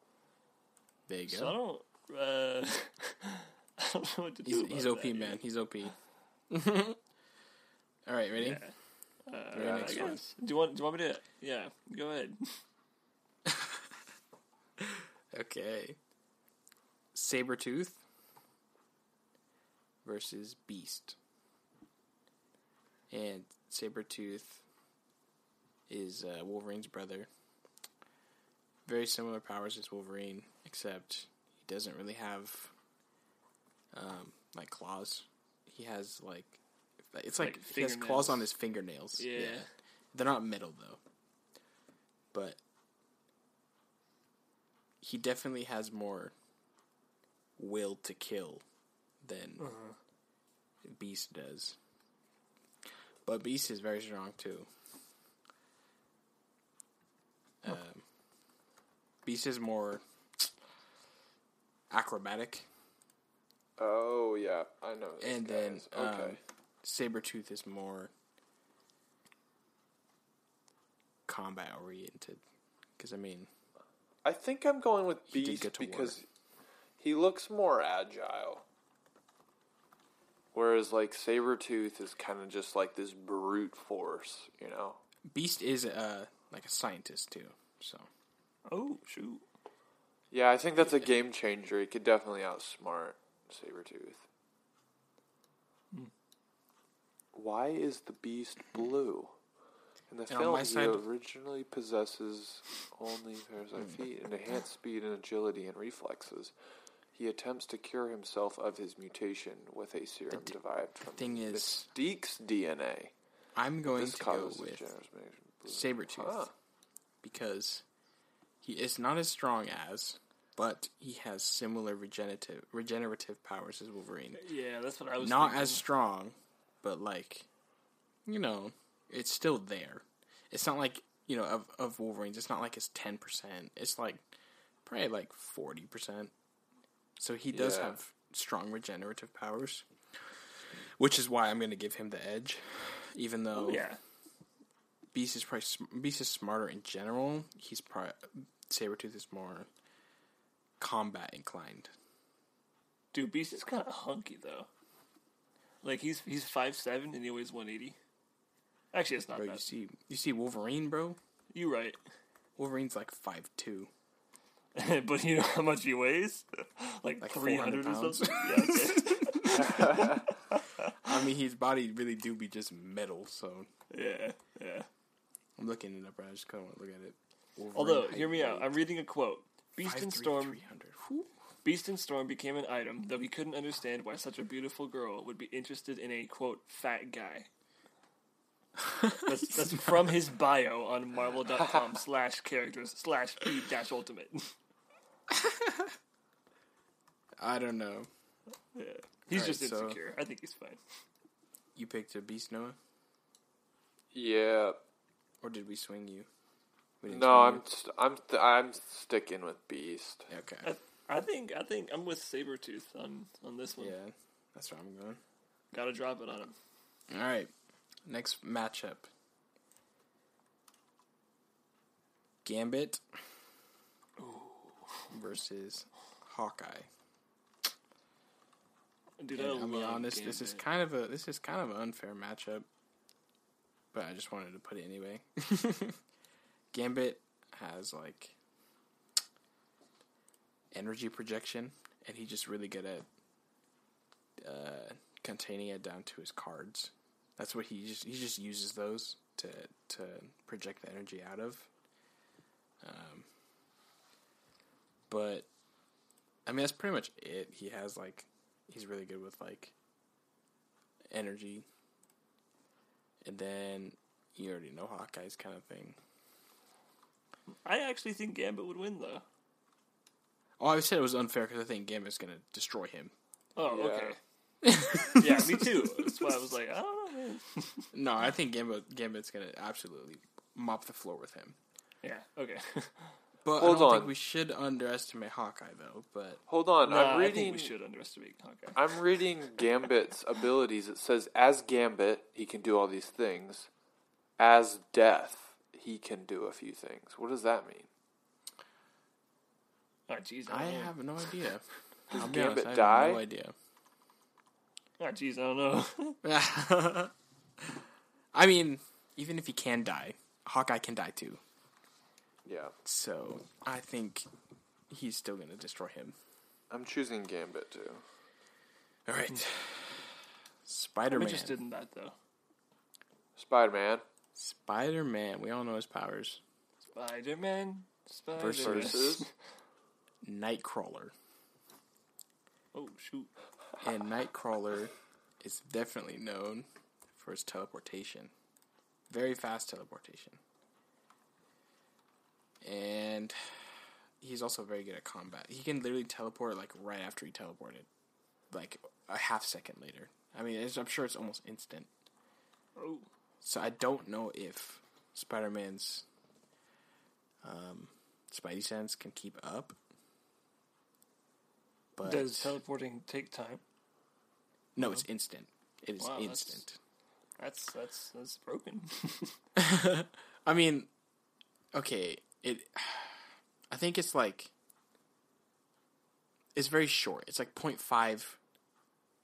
There you go. So I don't. Uh, I don't know what to do. He's, about he's OP, that man. He's OP. All right, ready? Uh, Your I next one. Do you want? Do you want me to? Yeah, go ahead. Okay. Sabretooth versus Beast. And Sabretooth is uh, Wolverine's brother. Very similar powers as Wolverine, except he doesn't really have um, like claws. He has like it's like, Like he has claws on his fingernails. Yeah. They're not metal though. But he definitely has more will to kill than Beast does. But Beast is very strong too. Um, Beast is more acrobatic, Oh yeah, I know. and then is. um, okay. Sabretooth is more combat oriented. Because, I mean, I think I'm going with Beast war. because he looks more agile. Whereas like Sabretooth is kind of just like this brute force, you know. Beast is uh, like a scientist too. So, Oh shoot! Yeah, I think that's a game changer. He could definitely outsmart Sabretooth. Why is the beast blue? In the And film, he side- originally possesses only parasite feet, and enhanced speed and agility and reflexes. He attempts to cure himself of his mutation with a serum derived from the thing is- Mystique's DNA. I'm going This to go causes with generous. Sabretooth Huh. because he is not as strong as, but he has similar regenerative regenerative powers as Wolverine. Yeah, that's what I was. Not thinking. as strong, but like, you know, it's still there. It's not like you know of of Wolverine's. It's not like it's ten percent. It's like probably like forty percent. So he does Yeah. have strong regenerative powers, which is why I'm going to give him the edge, even though yeah. Beast is probably sm- Beast is smarter in general. He's probably Sabretooth is more combat inclined. Dude, Beast is kind of hunky though. Like he's he's five seven and he weighs one eighty. Actually, it's not Bro, you that. see you see Wolverine, bro. You right, Wolverine's like five two. but you know how much he weighs? Like, Like three hundred or pounds. something. Yeah, okay. I mean, his body really do be just metal. So yeah, yeah. I'm looking it up. Right? I just kind of want to look at it. Wolverine Although, hear me out. I'm reading a quote. Beast 5'3", and Storm Beast and Storm became an item, though he couldn't understand why such a beautiful girl would be interested in a quote fat guy. That's, that's from his bio on marvel.com slash characters slash beat dash ultimate. I don't know. yeah. He's Alright, just so- insecure. I think he's fine. You picked a Beast Noah, Yeah. or did we swing you? We No, swing I'm st- I'm st- I'm sticking with Beast. okay. I, I think I think I'm with Sabretooth on, on this one. Yeah, that's where I'm going. Gotta drop it on him. All right, next matchup: Gambit versus Hawkeye. Dude, And I I'll be honest, this is kind of a this is kind of an unfair matchup, but I just wanted to put it anyway. Gambit has like energy projection, and he's just really good at uh, containing it down to his cards. That's what he just he just uses those to to project the energy out of. Um, but I mean that's pretty much it. He has like he's really good with like energy, and then you already know Hawkeye's kind of thing. I actually think Gambit would win though. Oh, I said it was unfair because I think Gambit's gonna destroy him. Oh, Yeah. okay. yeah, me too. That's why I was like, I don't know, man. No, I think Gambit Gambit's gonna absolutely mop the floor with him. Yeah, okay. But Hold I don't on. think we should underestimate Hawkeye though. But Hold on, No, I'm I reading. think we should underestimate Hawkeye. I'm reading Gambit's abilities. It says, as Gambit, he can do all these things. As Death, he can do a few things. What does that mean? Oh, jeez, I I have no idea. Does I'll be honest, Gambit I have die? no idea. Oh, jeez, I don't know. I mean, even if he can die, Hawkeye can die too. Yeah, So I think he's still gonna destroy him. I'm choosing Gambit too. All right, I'm Spider Man. interested in that though. Spider Man Spider Man. We all know his powers. Spider Man. Spider Versus- versus. Nightcrawler, Oh shoot. and Nightcrawler is definitely known for his teleportation, very fast teleportation, and he's also very good at combat. He can literally teleport like right after he teleported, like a half second later. I mean, it's, I'm sure it's almost instant. Oh. So I don't know if Spider Man's um, Spidey sense can keep up. But Does teleporting take time? no, it's instant. It is Wow, that's- instant. That's that's that's broken. I mean, okay, it. I think it's like it's very short. It's like 0.5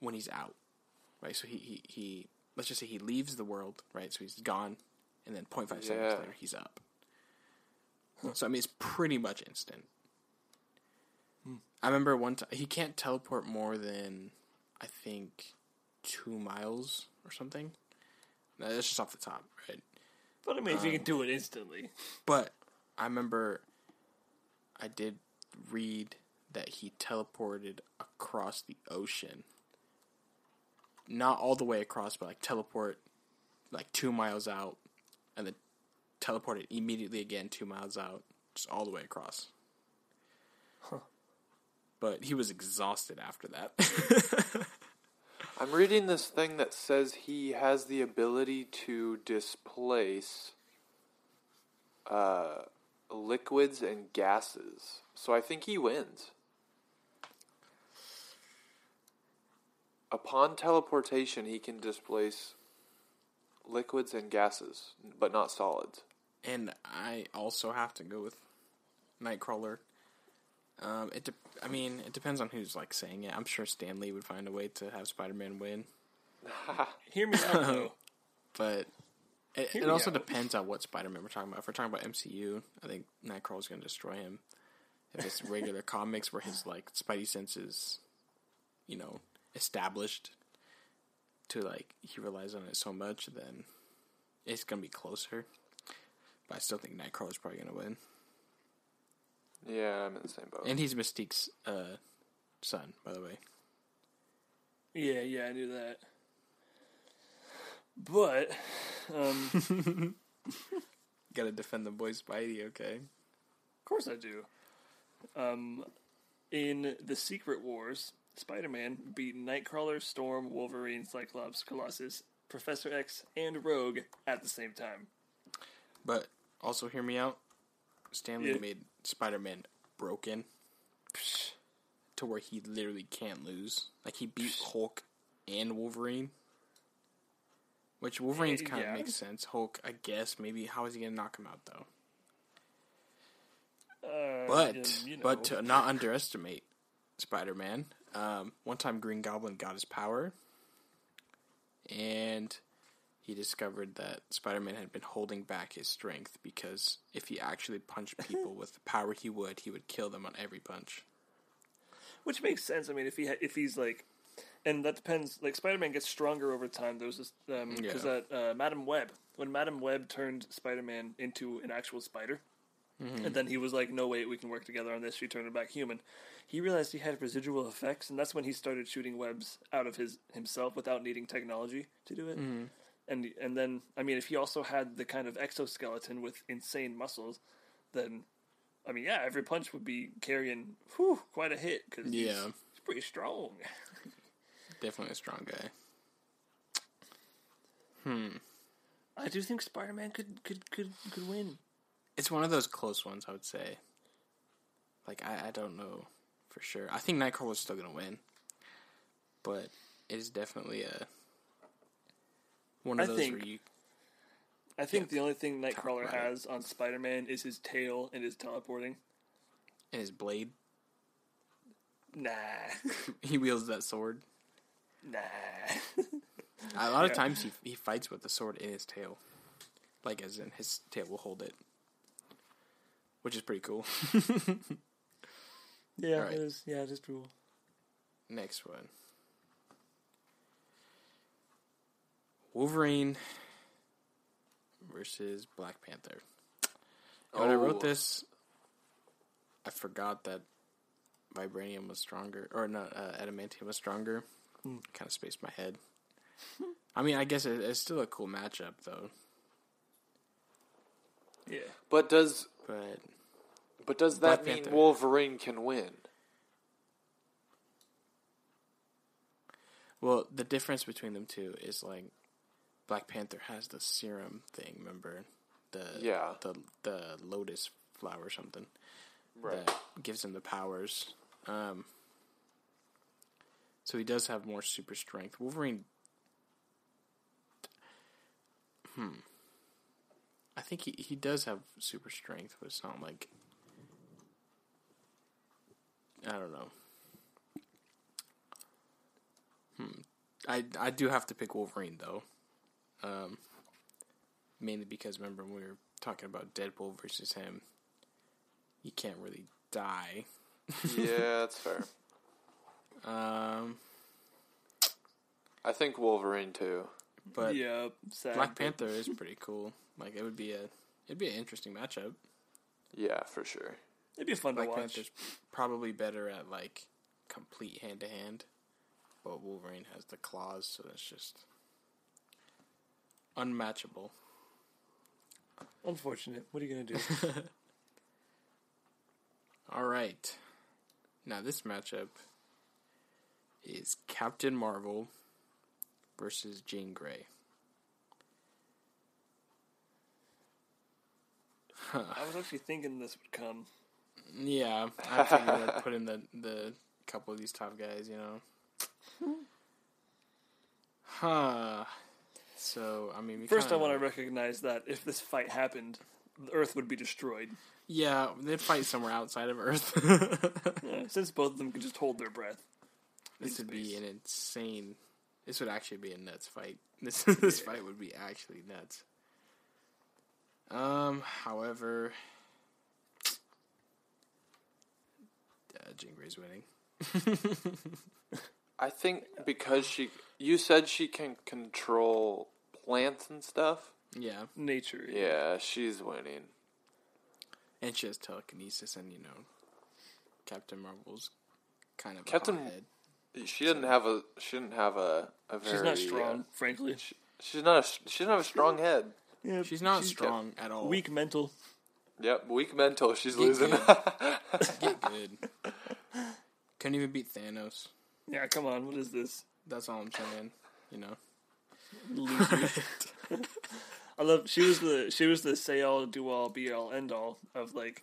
when he's out, right? So he he he. Let's just say he leaves the world, right? So he's gone, and then 0.5 seconds later he's up. So I mean, it's pretty much instant. I remember one time he can't teleport more than I think two miles or something. No, That's just off the top, right? but I mean, if you Um, can do it instantly, But I remember I did read that he teleported across the ocean. Not all the way across, but like teleport like two miles out and then teleported immediately again two miles out, just all the way across. But he was exhausted after that. I'm reading this thing that says he has the ability to displace uh, liquids and gases. So I think he wins. Upon teleportation, he can displace liquids and gases, but not solids. and I also have to go with Nightcrawler. Um, it. De- I mean, it depends on who's like saying it. I'm sure Stan Lee would find a way to have Spider-Man win, hear me out though. but it, it also out. depends on what Spider-Man we're talking about. If we're talking about MCU, I think Nightcrawler's going to destroy him. If it's regular comics where his like Spidey senses, you know, established to like he relies on it so much, then it's going to be closer. But I still think Nightcrawler's probably going to win. Yeah, I'm in the same boat. And he's Mystique's uh, son, by the way. Yeah, yeah, I knew that. But, um, Got to defend the boy Spidey, okay? of course I do. Um, in the Secret Wars, Spider-Man beat Nightcrawler, Storm, Wolverine, Cyclops, Colossus, Professor X, and Rogue at the same time. But also, hear me out. Stan Lee Yeah. made Spider-Man broken to where he literally can't lose. Like he beat Hulk and Wolverine. Which Wolverine's kind yeah. of makes sense. Hulk, I guess, maybe how is he gonna knock him out though? Uh, But and, you know, but to not underestimate Spider-Man. Um, one time, Green Goblin got his power, and he discovered that Spider-Man had been holding back his strength because if he actually punched people with the power he would, he would kill them on every punch. which makes sense. I mean, if he ha- if he's like, and that depends. Like Spider-Man gets stronger over time. There was this um, because Yeah. that uh, Madam Web when Madam Web turned Spider-Man into an actual spider, mm-hmm. and then he was like, "No, wait, we can work together on this." She turned him back human. He realized he had residual effects, and that's when he started shooting webs out of his himself without needing technology to do it. Mm-hmm. And and then I mean, if he also had the kind of exoskeleton with insane muscles, then I mean, yeah, every punch would be carrying whew, quite a hit because Yeah. he's, he's pretty strong. Definitely a strong guy. Hmm. I do think Spider Man could, could could could win. It's one of those close ones, I would say. Like I, I don't know for sure. I think Nightcrawler's still gonna win, but it is definitely a one of I those think- where you. I think the only thing Nightcrawler has on Spider Man is his tail and his teleporting. And his blade, Nah, he wields that sword. Nah. A lot of Yeah. times he he fights with the sword in his tail, like as in his tail will hold it, which is pretty cool. yeah, Alright. it is. Yeah, it is cool. Next one. Wolverine versus Black Panther. When I wrote Oh. this, I forgot that vibranium was stronger, or not, uh, adamantium was stronger. Kind of spaced my head. I mean, I guess it, it's still a cool matchup, though. Yeah. But does But but does Black that mean Panther. Wolverine can win? well, the difference between them two is like Black Panther has the serum thing. Remember the Yeah. the the lotus flower or something. Right. that gives him the powers. Um, so he does have more super strength. Wolverine. Hmm. I think he, he does have super strength, but it's not like. I don't know. Hmm. I, I do have to pick Wolverine, though. Um, mainly because remember when we were talking about Deadpool versus him, you can't really die. yeah, that's fair. Um, I think Wolverine too. but yeah, sad. Black but- Panther is pretty cool. Like it would be a it'd be an interesting matchup. Yeah, for sure. It'd be fun Black to watch. Panther's probably better at like complete hand to hand, but Wolverine has the claws, so that's just unmatchable. Unfortunate. What are you gonna do? All right, now this matchup is Captain Marvel versus Jean Grey. I was actually thinking this would come. Yeah, I figured I'd put in the the couple of these top guys, you know. Huh. So I mean, First, I kinda want to recognize that if this fight happened, the Earth would be destroyed. Yeah, they'd fight somewhere outside of Earth. Yeah, since both of them can just hold their breath. This in would be an insane. This would actually be a nuts fight. This this fight would be actually nuts. Um, however, uh, Jean Grey's winning. I think because she, you said she can control plants and stuff. Yeah, Nature. Yeah, she's winning. and she has telekinesis, and you know, Captain Marvel's kind of Captain- a hothead. She didn't have a. She didn't have a. a very, She's not strong, uh, frankly. she, she's not. A, she doesn't have a strong head. Yeah, She's not she's strong at all. Weak mental. Yep, weak mental. She's Get losing. good. Get good. Couldn't even beat Thanos. Yeah, come on. What is this? That's all I'm saying. You know. I love. She was the. She was the say all, do all, be all, end all of like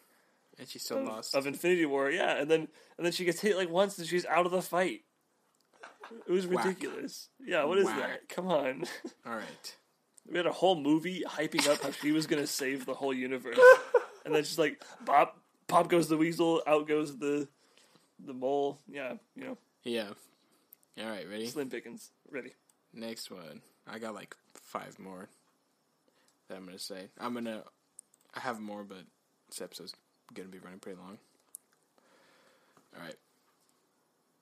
And she still of, lost. of Infinity War. Yeah, and then and then she gets hit like once, and she's out of the fight. It was Whack. ridiculous. Yeah, what is Whack. that? Come on. all right. We had a whole movie hyping up how she was gonna save the whole universe, and then she's like, "Pop, pop goes the weasel, out goes the, the mole." Yeah, you know, Yeah. All right. Ready? Slim Pickens, ready. Next one. I got like five more that I'm gonna say. I'm gonna. I have more, but this episode's gonna be running pretty long. All right.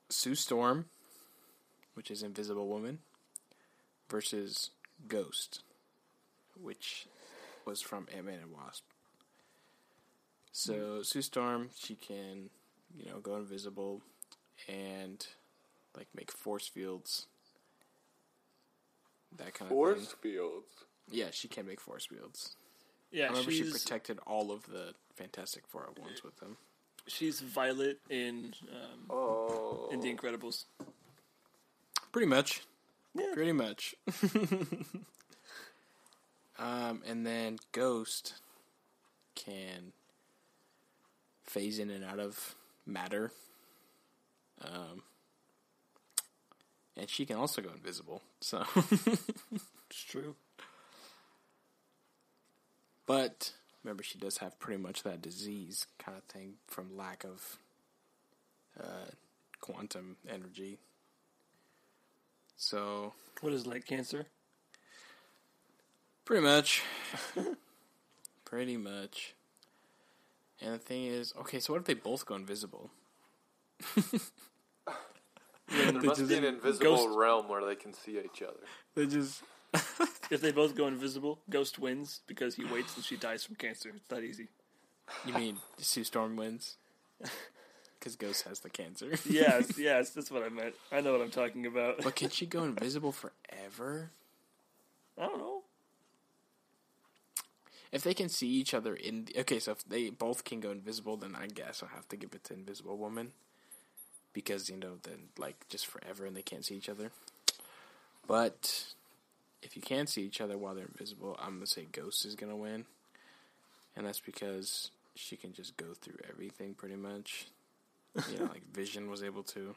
Sue Storm, which is Invisible Woman, versus Ghost, which was from Ant Man and Wasp. So Sue Storm, she can, you know, go invisible and like make force fields that kind of Force fields. Yeah, she can make force fields. Yeah, I remember she protected all of the Fantastic Four at once with them. she's Violet in um, Oh. in The Incredibles. Pretty much. Yeah. Pretty much. um, and then Ghost can phase in and out of matter. Um, and she can also go invisible. So, It's true. but remember, she does have pretty much that disease kind of thing from lack of uh, quantum energy. So, What is it, like cancer? Pretty much. Pretty much. And the thing is, okay, so what if they both go invisible? there must be an invisible Ghost- realm where they can see each other. They just If they both go invisible, Ghost wins because he waits and she dies from cancer. It's that easy. You mean Sue Storm wins? Because Ghost has the cancer. Yes, yes, that's what I meant. I know what I'm talking about. But can she go invisible forever? I don't know. If they can see each other in okay, so if they both can go invisible, then I guess I'll have to give it to Invisible Woman. Because, you know, then like just forever and they can't see each other. But if you can't see each other while they're invisible, I'm gonna say Ghost is gonna win. And that's because she can just go through everything pretty much. You know, like Vision was able to.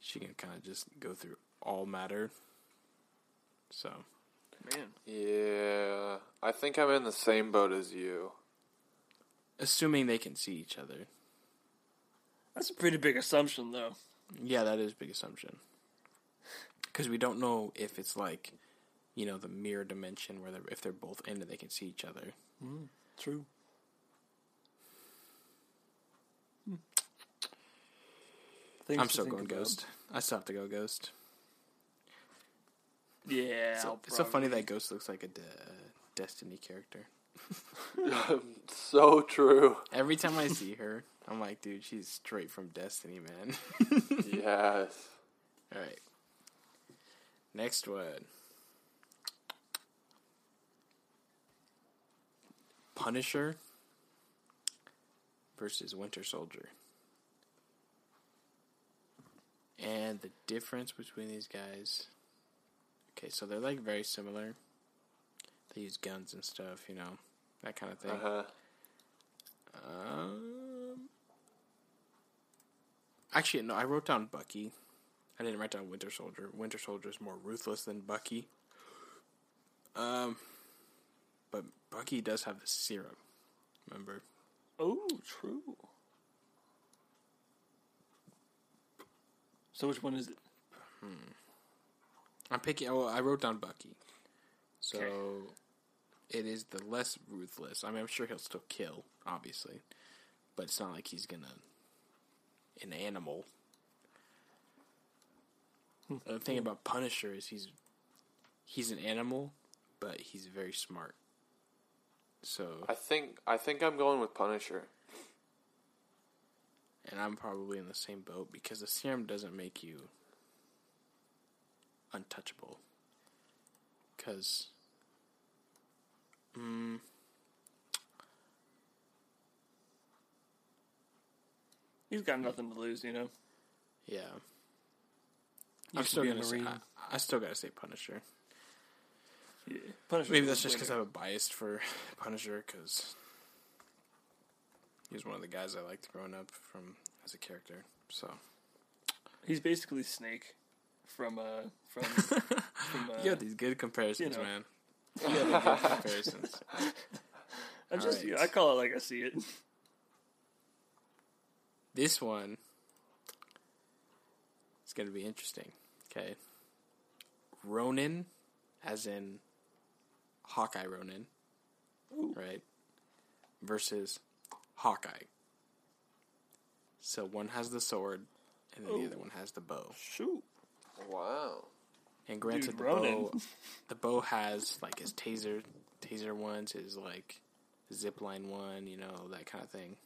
She can kind of just go through all matter. So, Man. Yeah, I think I'm in the same boat as you. assuming they can see each other. That's a pretty big assumption, though. Yeah, that is a big assumption. Because we don't know if it's like, you know, the mirror dimension where they're, if they're both in it, they can see each other. Mm, true. I'm still going about. Ghost. I still have to go Ghost. Yeah. So, I'll it's so funny that Ghost looks like a de- Destiny character. so true. Every time I see her, I'm like, dude, she's straight from Destiny, man. yes. All right. Next one. Punisher versus Winter Soldier. And the difference between these guys. Okay, so they're like very similar. They use guns and stuff, you know, that kind of thing. Uh-huh. Um, actually, no, I wrote down Bucky. I didn't write down Winter Soldier. Winter Soldier is more ruthless than Bucky. Um, but Bucky does have the serum. Remember? Oh, true. So which one is it? Hmm. I'm picking. Oh, I wrote down Bucky. So Okay. it is the less ruthless. I mean, I'm sure he'll still kill, obviously, but it's not like he's gonna an animal. Hmm. The thing about Punisher is he's he's an animal, but he's very smart. So, I think I think I'm going with Punisher. And I'm probably in the same boat because the serum doesn't make you untouchable. Because, mm, He's got nothing to lose, you know. yeah, Used I'm still gonna say. I, I still gotta say Punisher. Yeah. Punisher's Maybe that's just because I have a bias for Punisher because he was one of the guys I liked growing up from as a character. So he's basically Snake from uh from from uh, you got these good comparisons, know. man. You got good comparisons. I'm just Alright. I call it like I see it. This one is going to be interesting. Okay. Ronin, as in Hawkeye Ronin, right? Versus Hawkeye. So one has the sword, and then the other one has the bow. Shoot. Wow. And granted, Dude, the Ronin. bow, the bow has like his taser, taser ones, his like zip line one, you know, that kind of thing.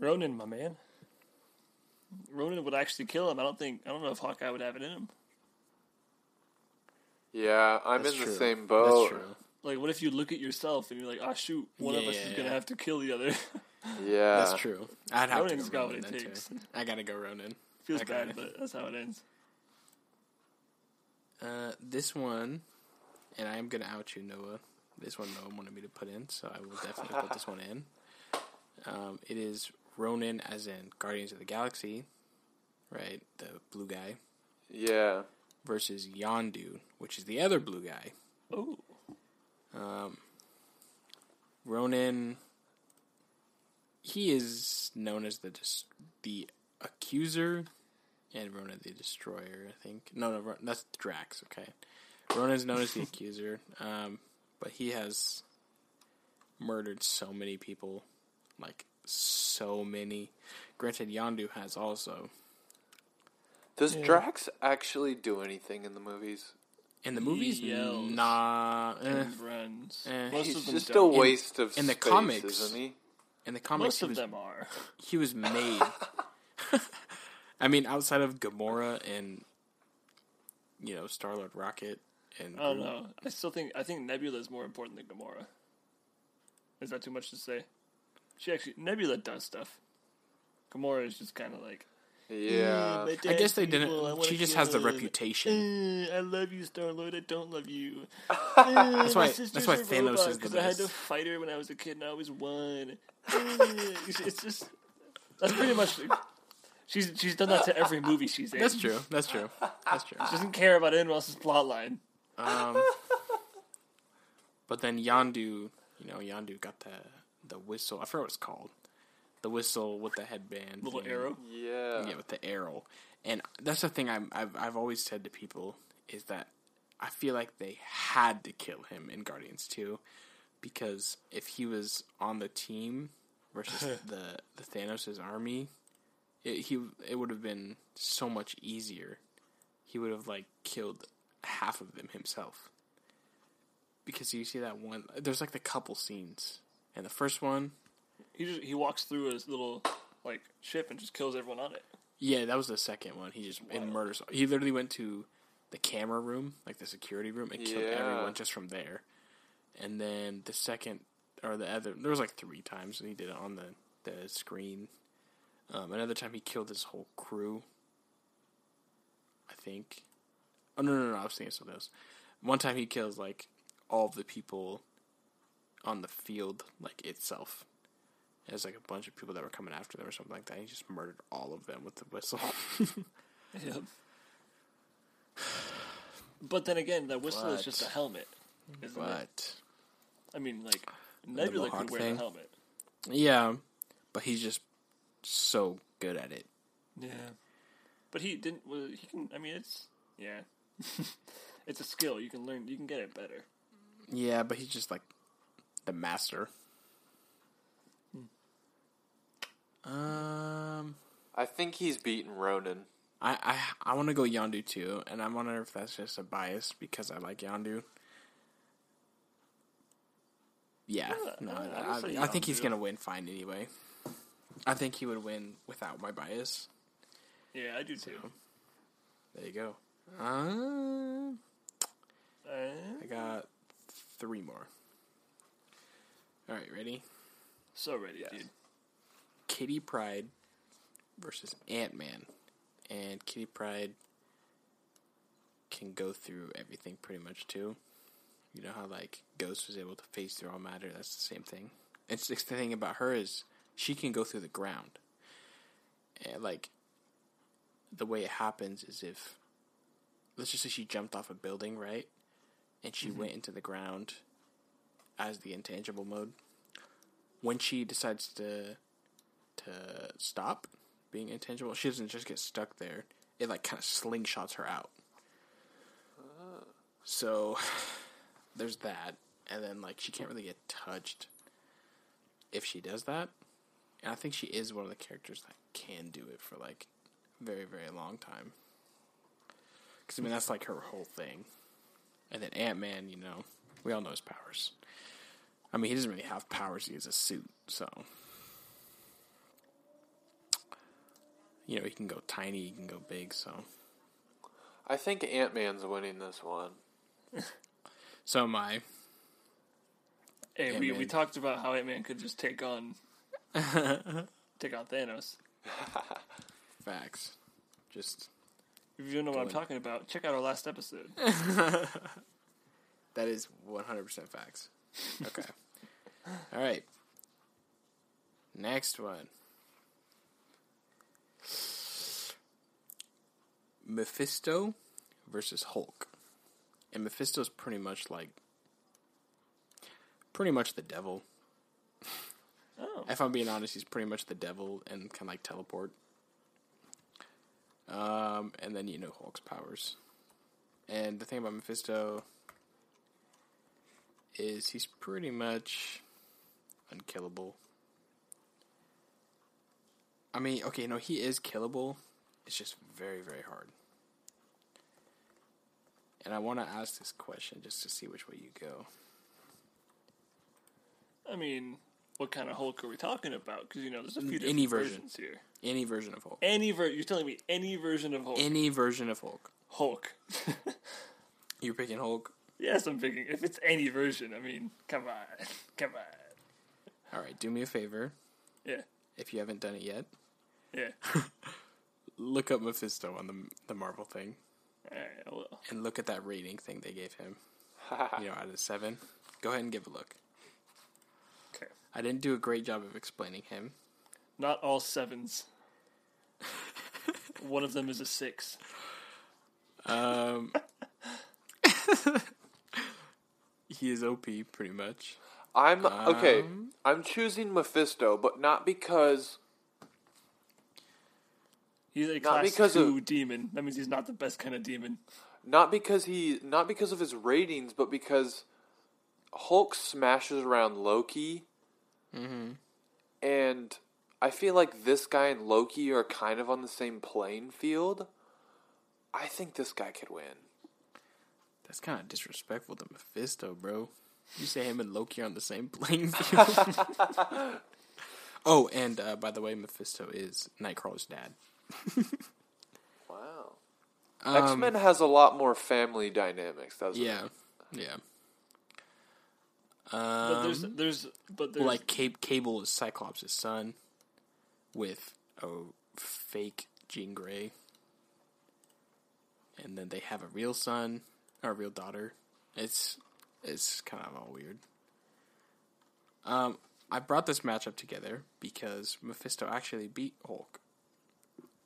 Ronin, my man. Ronin would actually kill him. I don't think I don't know if Hawkeye would have it in him. Yeah, I'm That's in the same boat. That's true. Like, what if you look at yourself and you're like, "Ah, shoot, one of us yeah, is gonna have to kill the other." Yeah. That's true. I'd have Ronin's to got go what Ronin it then takes. too. I gotta go Ronin. Feels Okay. bad, but that's how it ends. Uh, this one, and I am gonna out you, Noah. This one Noah wanted me to put in, so I will definitely put this one in. Um, it is Ronan, as in Guardians of the Galaxy, right? The blue guy Yeah. versus Yondu, which is the other blue guy. Oh, Ronan, he is known as the dis- the accuser, and Ronan the destroyer. I think no, no, Ro- that's Drax. Okay, Ronan is known as the accuser, um, but he has murdered so many people, like so many. Granted, Yondu has also. Does Drax actually do anything in the movies? In the movies, yells. nah. eh. and runs. eh. Most He's of them just a don't. waste of in the comics- isn't he? In the comics, Most of was, them are. he was made. I mean, outside of Gamora and you know Star Lord Rocket and I don't know. I still think I think Nebula is more important than Gamora. Is that too much to say? She actually Nebula does stuff. Gamora is just kind of like. Yeah. "Mm, I guess they evil, I didn't. She just has the him. reputation. Uh, I love you, Star Lord. I don't love you. that's why- that's why Thanos is the Because I had to fight her when I was a kid, and I always won. It's, it's just that's pretty much. She's she's done that to every movie she's in. That's true. That's true. That's true. She doesn't care about anyone else's plotline. Um, but then Yondu, you know, Yondu got the the whistle. I forgot what it's called. The whistle with the headband, Little thing. arrow. Yeah. yeah, with the arrow. And that's the thing I'm, I've I've always said to people is that I feel like they had to kill him in Guardians 2 because if he was on the team versus the the Thanos' army, it, he it would have been so much easier. He would have like killed half of them himself. Because you see that one there's like the couple scenes. And the first one, He just he walks through his little like ship and just kills everyone on it. Yeah, that was the second one. He just and murders. He literally went to the camera room, like the security room, and killed Yeah. everyone just from there. And then the second or the other, there was like three times and he did it on the the screen. Um, another time he killed his whole crew. I think. Oh no no no! I was thinking of something else. One time he kills like all of the people on the field, like itself. There's like a bunch of people that were coming after them or something like that. He just murdered all of them with the whistle. Yeah. But then again, that whistle is just a helmet, isn't it? But I mean, like Nebula could wear thing. the helmet. yeah, but he's just so good at it. Yeah. But he didn't. Well, he can. I mean, it's yeah. it's a skill you can learn. You can get it better. Yeah, but he's just like the master. Um, I think he's beaten Ronan. I I, I want to go Yondu too, and I wonder if that's just a bias because I like Yondu. Yeah, no, I- I I, I, think he's Yondu. gonna win fine anyway. I think he would win without my bias. Yeah, I do too. There you go. Uh, Uh, I got three more. All right, ready? so ready, dude. Kitty Pryde versus Ant Man, and Kitty Pryde can go through everything pretty much too. You know how like Ghost was able to phase through all matter. That's the same thing. It's the thing about her is she can go through the ground. And like the way it happens is if let's just say she jumped off a building, right? And she mm-hmm. went into the ground as the intangible mode. When she decides to to stop being intangible, she doesn't just get stuck there. It like kind of slingshots her out. Uh. So there's that, and then like she can't really get touched if she does that. And I think she is one of the characters that can do it for like a very very long time. Because I mean that's like her whole thing. And then Ant Man, you know, we all know his powers. I mean, he doesn't really have powers. He has a suit, so you know he can go tiny, he can go big. So, I think Ant Man's winning this one. so am I. Hey, we, we talked about how Ant Man could just take on take on Thanos. Facts. Just If you don't know what I'm in. talking about, check out our last episode. that is one hundred percent facts. Okay. All right. Next one. Mephisto versus Hulk. And Mephisto's pretty much like pretty much the devil. Oh. If I'm being honest, he's pretty much the devil and kind of like teleport. Um, and then you know Hulk's powers. And the thing about Mephisto is he's pretty much unkillable. I mean, okay, no, he is killable. It's just very, very hard. And I want to ask this question just to see which way you go. I mean, what kind of Hulk are we talking about? Because you know, there's a few Any version. versions here. Any version of Hulk. Any ver- You're telling me any version of Hulk? Any version of Hulk. Hulk. You're picking Hulk. yes, I'm picking. If it's any version, I mean, come on, come on. All right, do me a favor. Yeah, If you haven't done it yet, yeah. look up Mephisto on the the Marvel thing All right, I will. and look at that rating thing they gave him. You know, out of seven. Go ahead and give a look. Okay. I didn't do a great job of explaining him. Not all sevens. One of them is a six. Um, he is OP pretty much. I'm okay. Um, I'm choosing Mephisto, but not because He's a Not because two of- demon. That means he's not the best kind of demon. not because he not because of his ratings, but because Hulk smashes around Loki, and I feel like this guy and Loki are kind of on the same playing field. I think this guy could win. That's kind of disrespectful to Mephisto, bro. You say him and Loki are on the same playing field. oh, and uh, by the way, Mephisto is Nightcrawler's dad. Wow. Um, X Men has a lot more family dynamics, doesn't Yeah, it? yeah. But there's Um, there's but there's like Cab- Cable is Cyclops' son with a fake Jean Grey, and then they have a real son or a real daughter. It's it's kind of all weird. Um, I brought this matchup together because Mephisto actually beat Hulk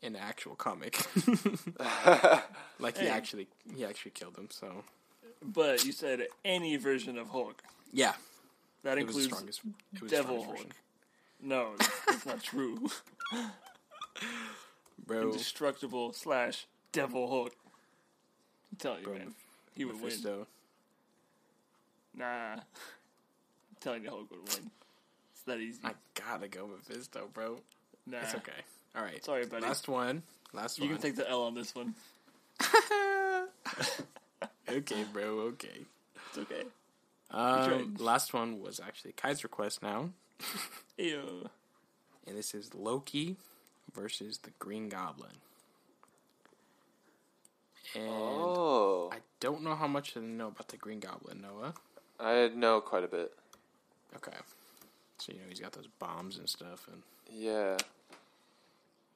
in actual comic. like he actually he actually killed him. So but you said any version of Hulk. yeah, That it was the includes strongest. It was the Devil strongest Hulk. version. No, that's, that's not true. bro. Indestructible slash Devil Hulk. I'm telling you, Bro, man, he would win. Nah, I'm telling you, Hulk would win. It's that easy. I gotta go Mephisto, bro. nah, It's okay. All right. Sorry, buddy. Last one. Last you one. You can take the L on this one. okay, bro. Okay. It's okay. Um, last one was actually Kai's request now, Ew. and this is Loki versus the Green Goblin. And Oh, I don't know how much to know about the Green Goblin, Noah. I know quite a bit. Okay. So you know he's got those bombs and stuff, and Yeah.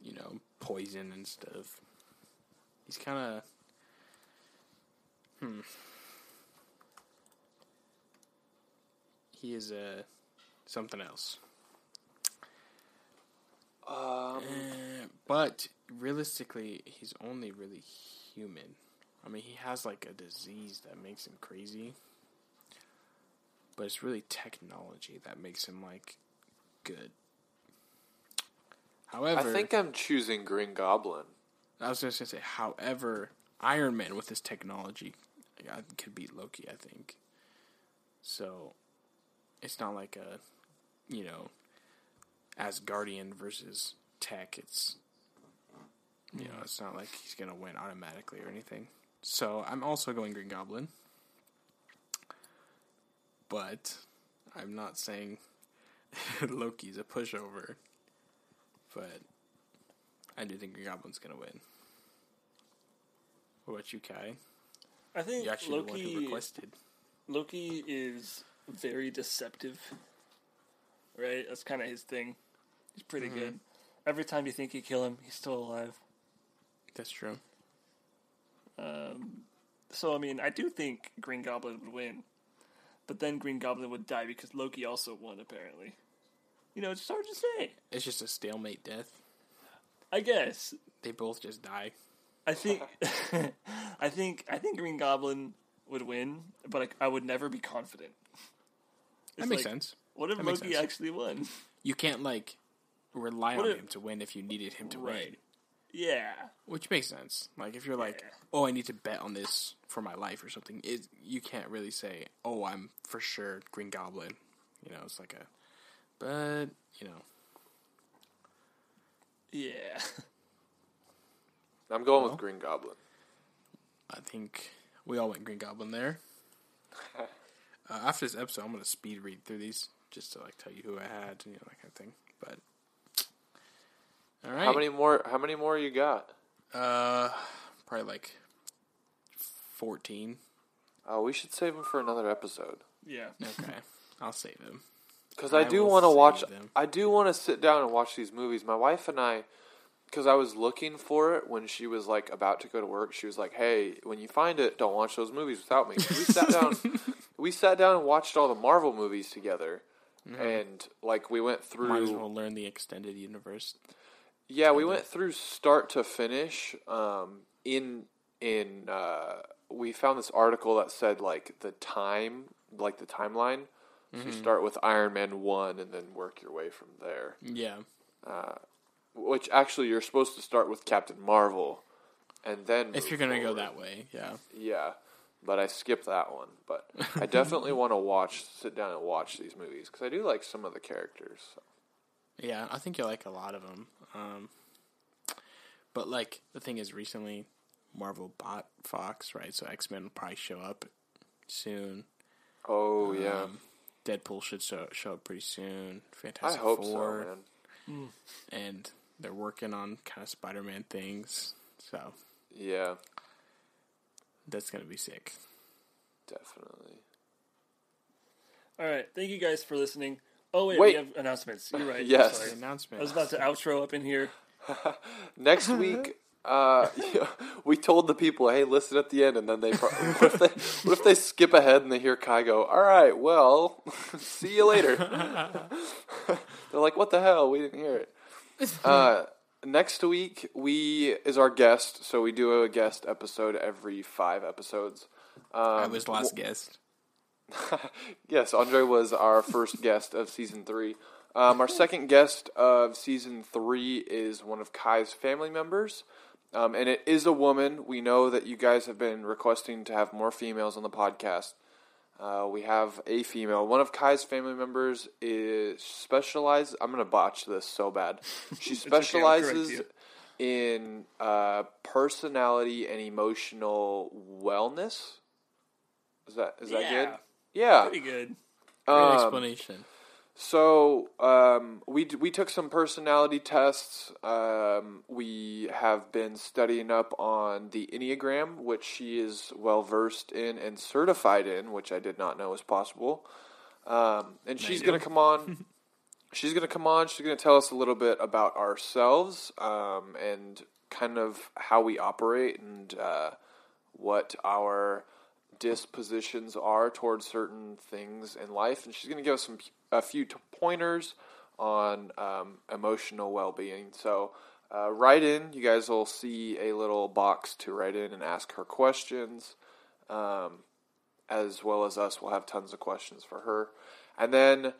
You know poison and stuff. He's kind of hmm. He is uh, something else. Um, Eh, but realistically, he's only really human. I mean, he has like a disease that makes him crazy. But it's really technology that makes him like good. However, I think I'm choosing Green Goblin. I was just gonna say, however, Iron Man with his technology could beat Loki. I think. So, it's not like a, you know, Asgardian versus tech. It's, you know, it's not like he's gonna win automatically or anything. So I'm also going Green Goblin, but I'm not saying Loki's a pushover. But I do think Green Goblin's gonna win. What about you, Kai? I think You actually the one who Loki. requested. Loki is very deceptive. Right? That's kind of his thing. He's pretty Mm-hmm. good. Every time you think you kill him, he's still alive. That's true. Um, So I mean, I do think Green Goblin would win. but then Green Goblin would die because Loki also won. Apparently, you know, it's hard to say. It's just a stalemate death. I guess. They both just die. I think. I think. I think Green Goblin would win, but I, I would never be confident. That It's makes like, sense. What if That Loki actually won? You can't like rely What on if- him to win if you needed him to win. Yeah. Which makes sense. Like if you're like, Yeah. oh, I need to bet on this for my life or something. It you can't really say, oh, I'm for sure Green Goblin. You know, it's like a, but you know, Yeah. I'm going Well. with Green Goblin. I think we all went Green Goblin there. uh, after this episode, I'm gonna speed read through these just to like tell you who I had, and you know, that kind of thing. But all right, How many more? How many more you got? Uh, probably like fourteen. Oh, we should save them for another episode. Yeah. Okay, I'll save them. Because I, I do want to watch. them. I do want to sit down and watch these movies. My wife and I, because I was looking for it when she was like about to go to work. She was like, "Hey, when you find it, don't watch those movies without me." We sat down. we sat down and watched all the Marvel movies together, and like we went through. Mm-hmm. Might as well learn the extended universe. Yeah, we went through start to finish. Um, in in uh, we found this article that said like the time, like the timeline. So you start with Iron Man one and then work your way from there. Yeah, Which actually you're supposed to start with Captain Marvel, and then if you're gonna go that way, yeah. Yeah, but I skipped that one. But I definitely want to watch, sit down and watch these movies because I do like some of the characters. So. Yeah, I think you like a lot of them. Um, but like the thing is, recently Marvel bought Fox, right? So X Men will probably show up soon. Oh yeah, Um, Deadpool should show, show up pretty soon. I Fantastic hope Four, so, man. Hmm. and they're working on kind of Spider Man things, so Yeah, that's gonna be sick. definitely. All right. Thank you guys for listening. Oh wait, Wait. we have announcements. You're right. I'm Yes. sorry. The announcement. I was about to outro up in here. Next week, uh, we told the people, "Hey, listen at the end," and then they pro- what if they what if they skip ahead and they hear Kai go, "All right, well, see you later." They're like, "What the hell? We didn't hear it." Uh, next week, we is our guest, so we do a guest episode every five episodes. Um, I was last guest. Yes, Andre was our first guest of season three. Um, our second guest of season three is one of Kai's family members, um, and it is a woman. We know that you guys have been requesting to have more females on the podcast. Uh, we have a female. One of Kai's family members is specialized. I'm gonna botch this so bad. She okay, I'll correct specializes you. in uh, personality and emotional wellness. Is that is that Yeah. good? Yeah. Pretty good. Great Um, explanation. So um, we d- we took some personality tests. Um, we have been studying up on the Enneagram, which she is well versed in and certified in, which I did not know was possible. Um, and she's going to come on. she's going to come on. She's going to tell us a little bit about ourselves um, and kind of how we operate and uh, what our dispositions are towards certain things in life, and she's going to give us some a few pointers on um, emotional well being. So, uh, write in. You guys will see a little box to write in and ask her questions, um, as well as us. We'll have tons of questions for her, and then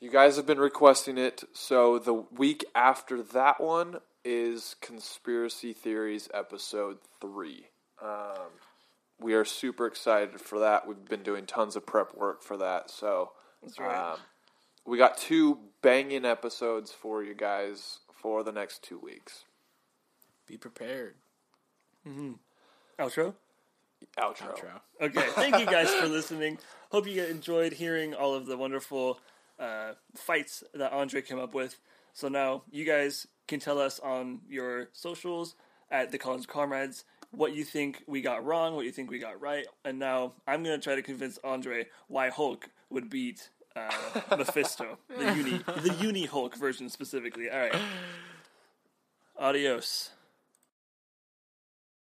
you guys have been requesting it. So the week after that one is conspiracy theories episode three. Um, we are super excited for that. We've been doing tons of prep work for that. So That's right. um, we got two banging episodes for you guys for the next two weeks. Be prepared. Outro. Outro. Outro. Okay, thank you guys for listening. Hope you enjoyed hearing all of the wonderful uh, fights that Andre came up with. So now you guys can tell us on your socials at the College Comrades what you think we got wrong, what you think we got right, and now I'm gonna try to convince Andre why Hulk would beat uh, Mephisto, the uni, the uni Hulk version specifically. All right, adios.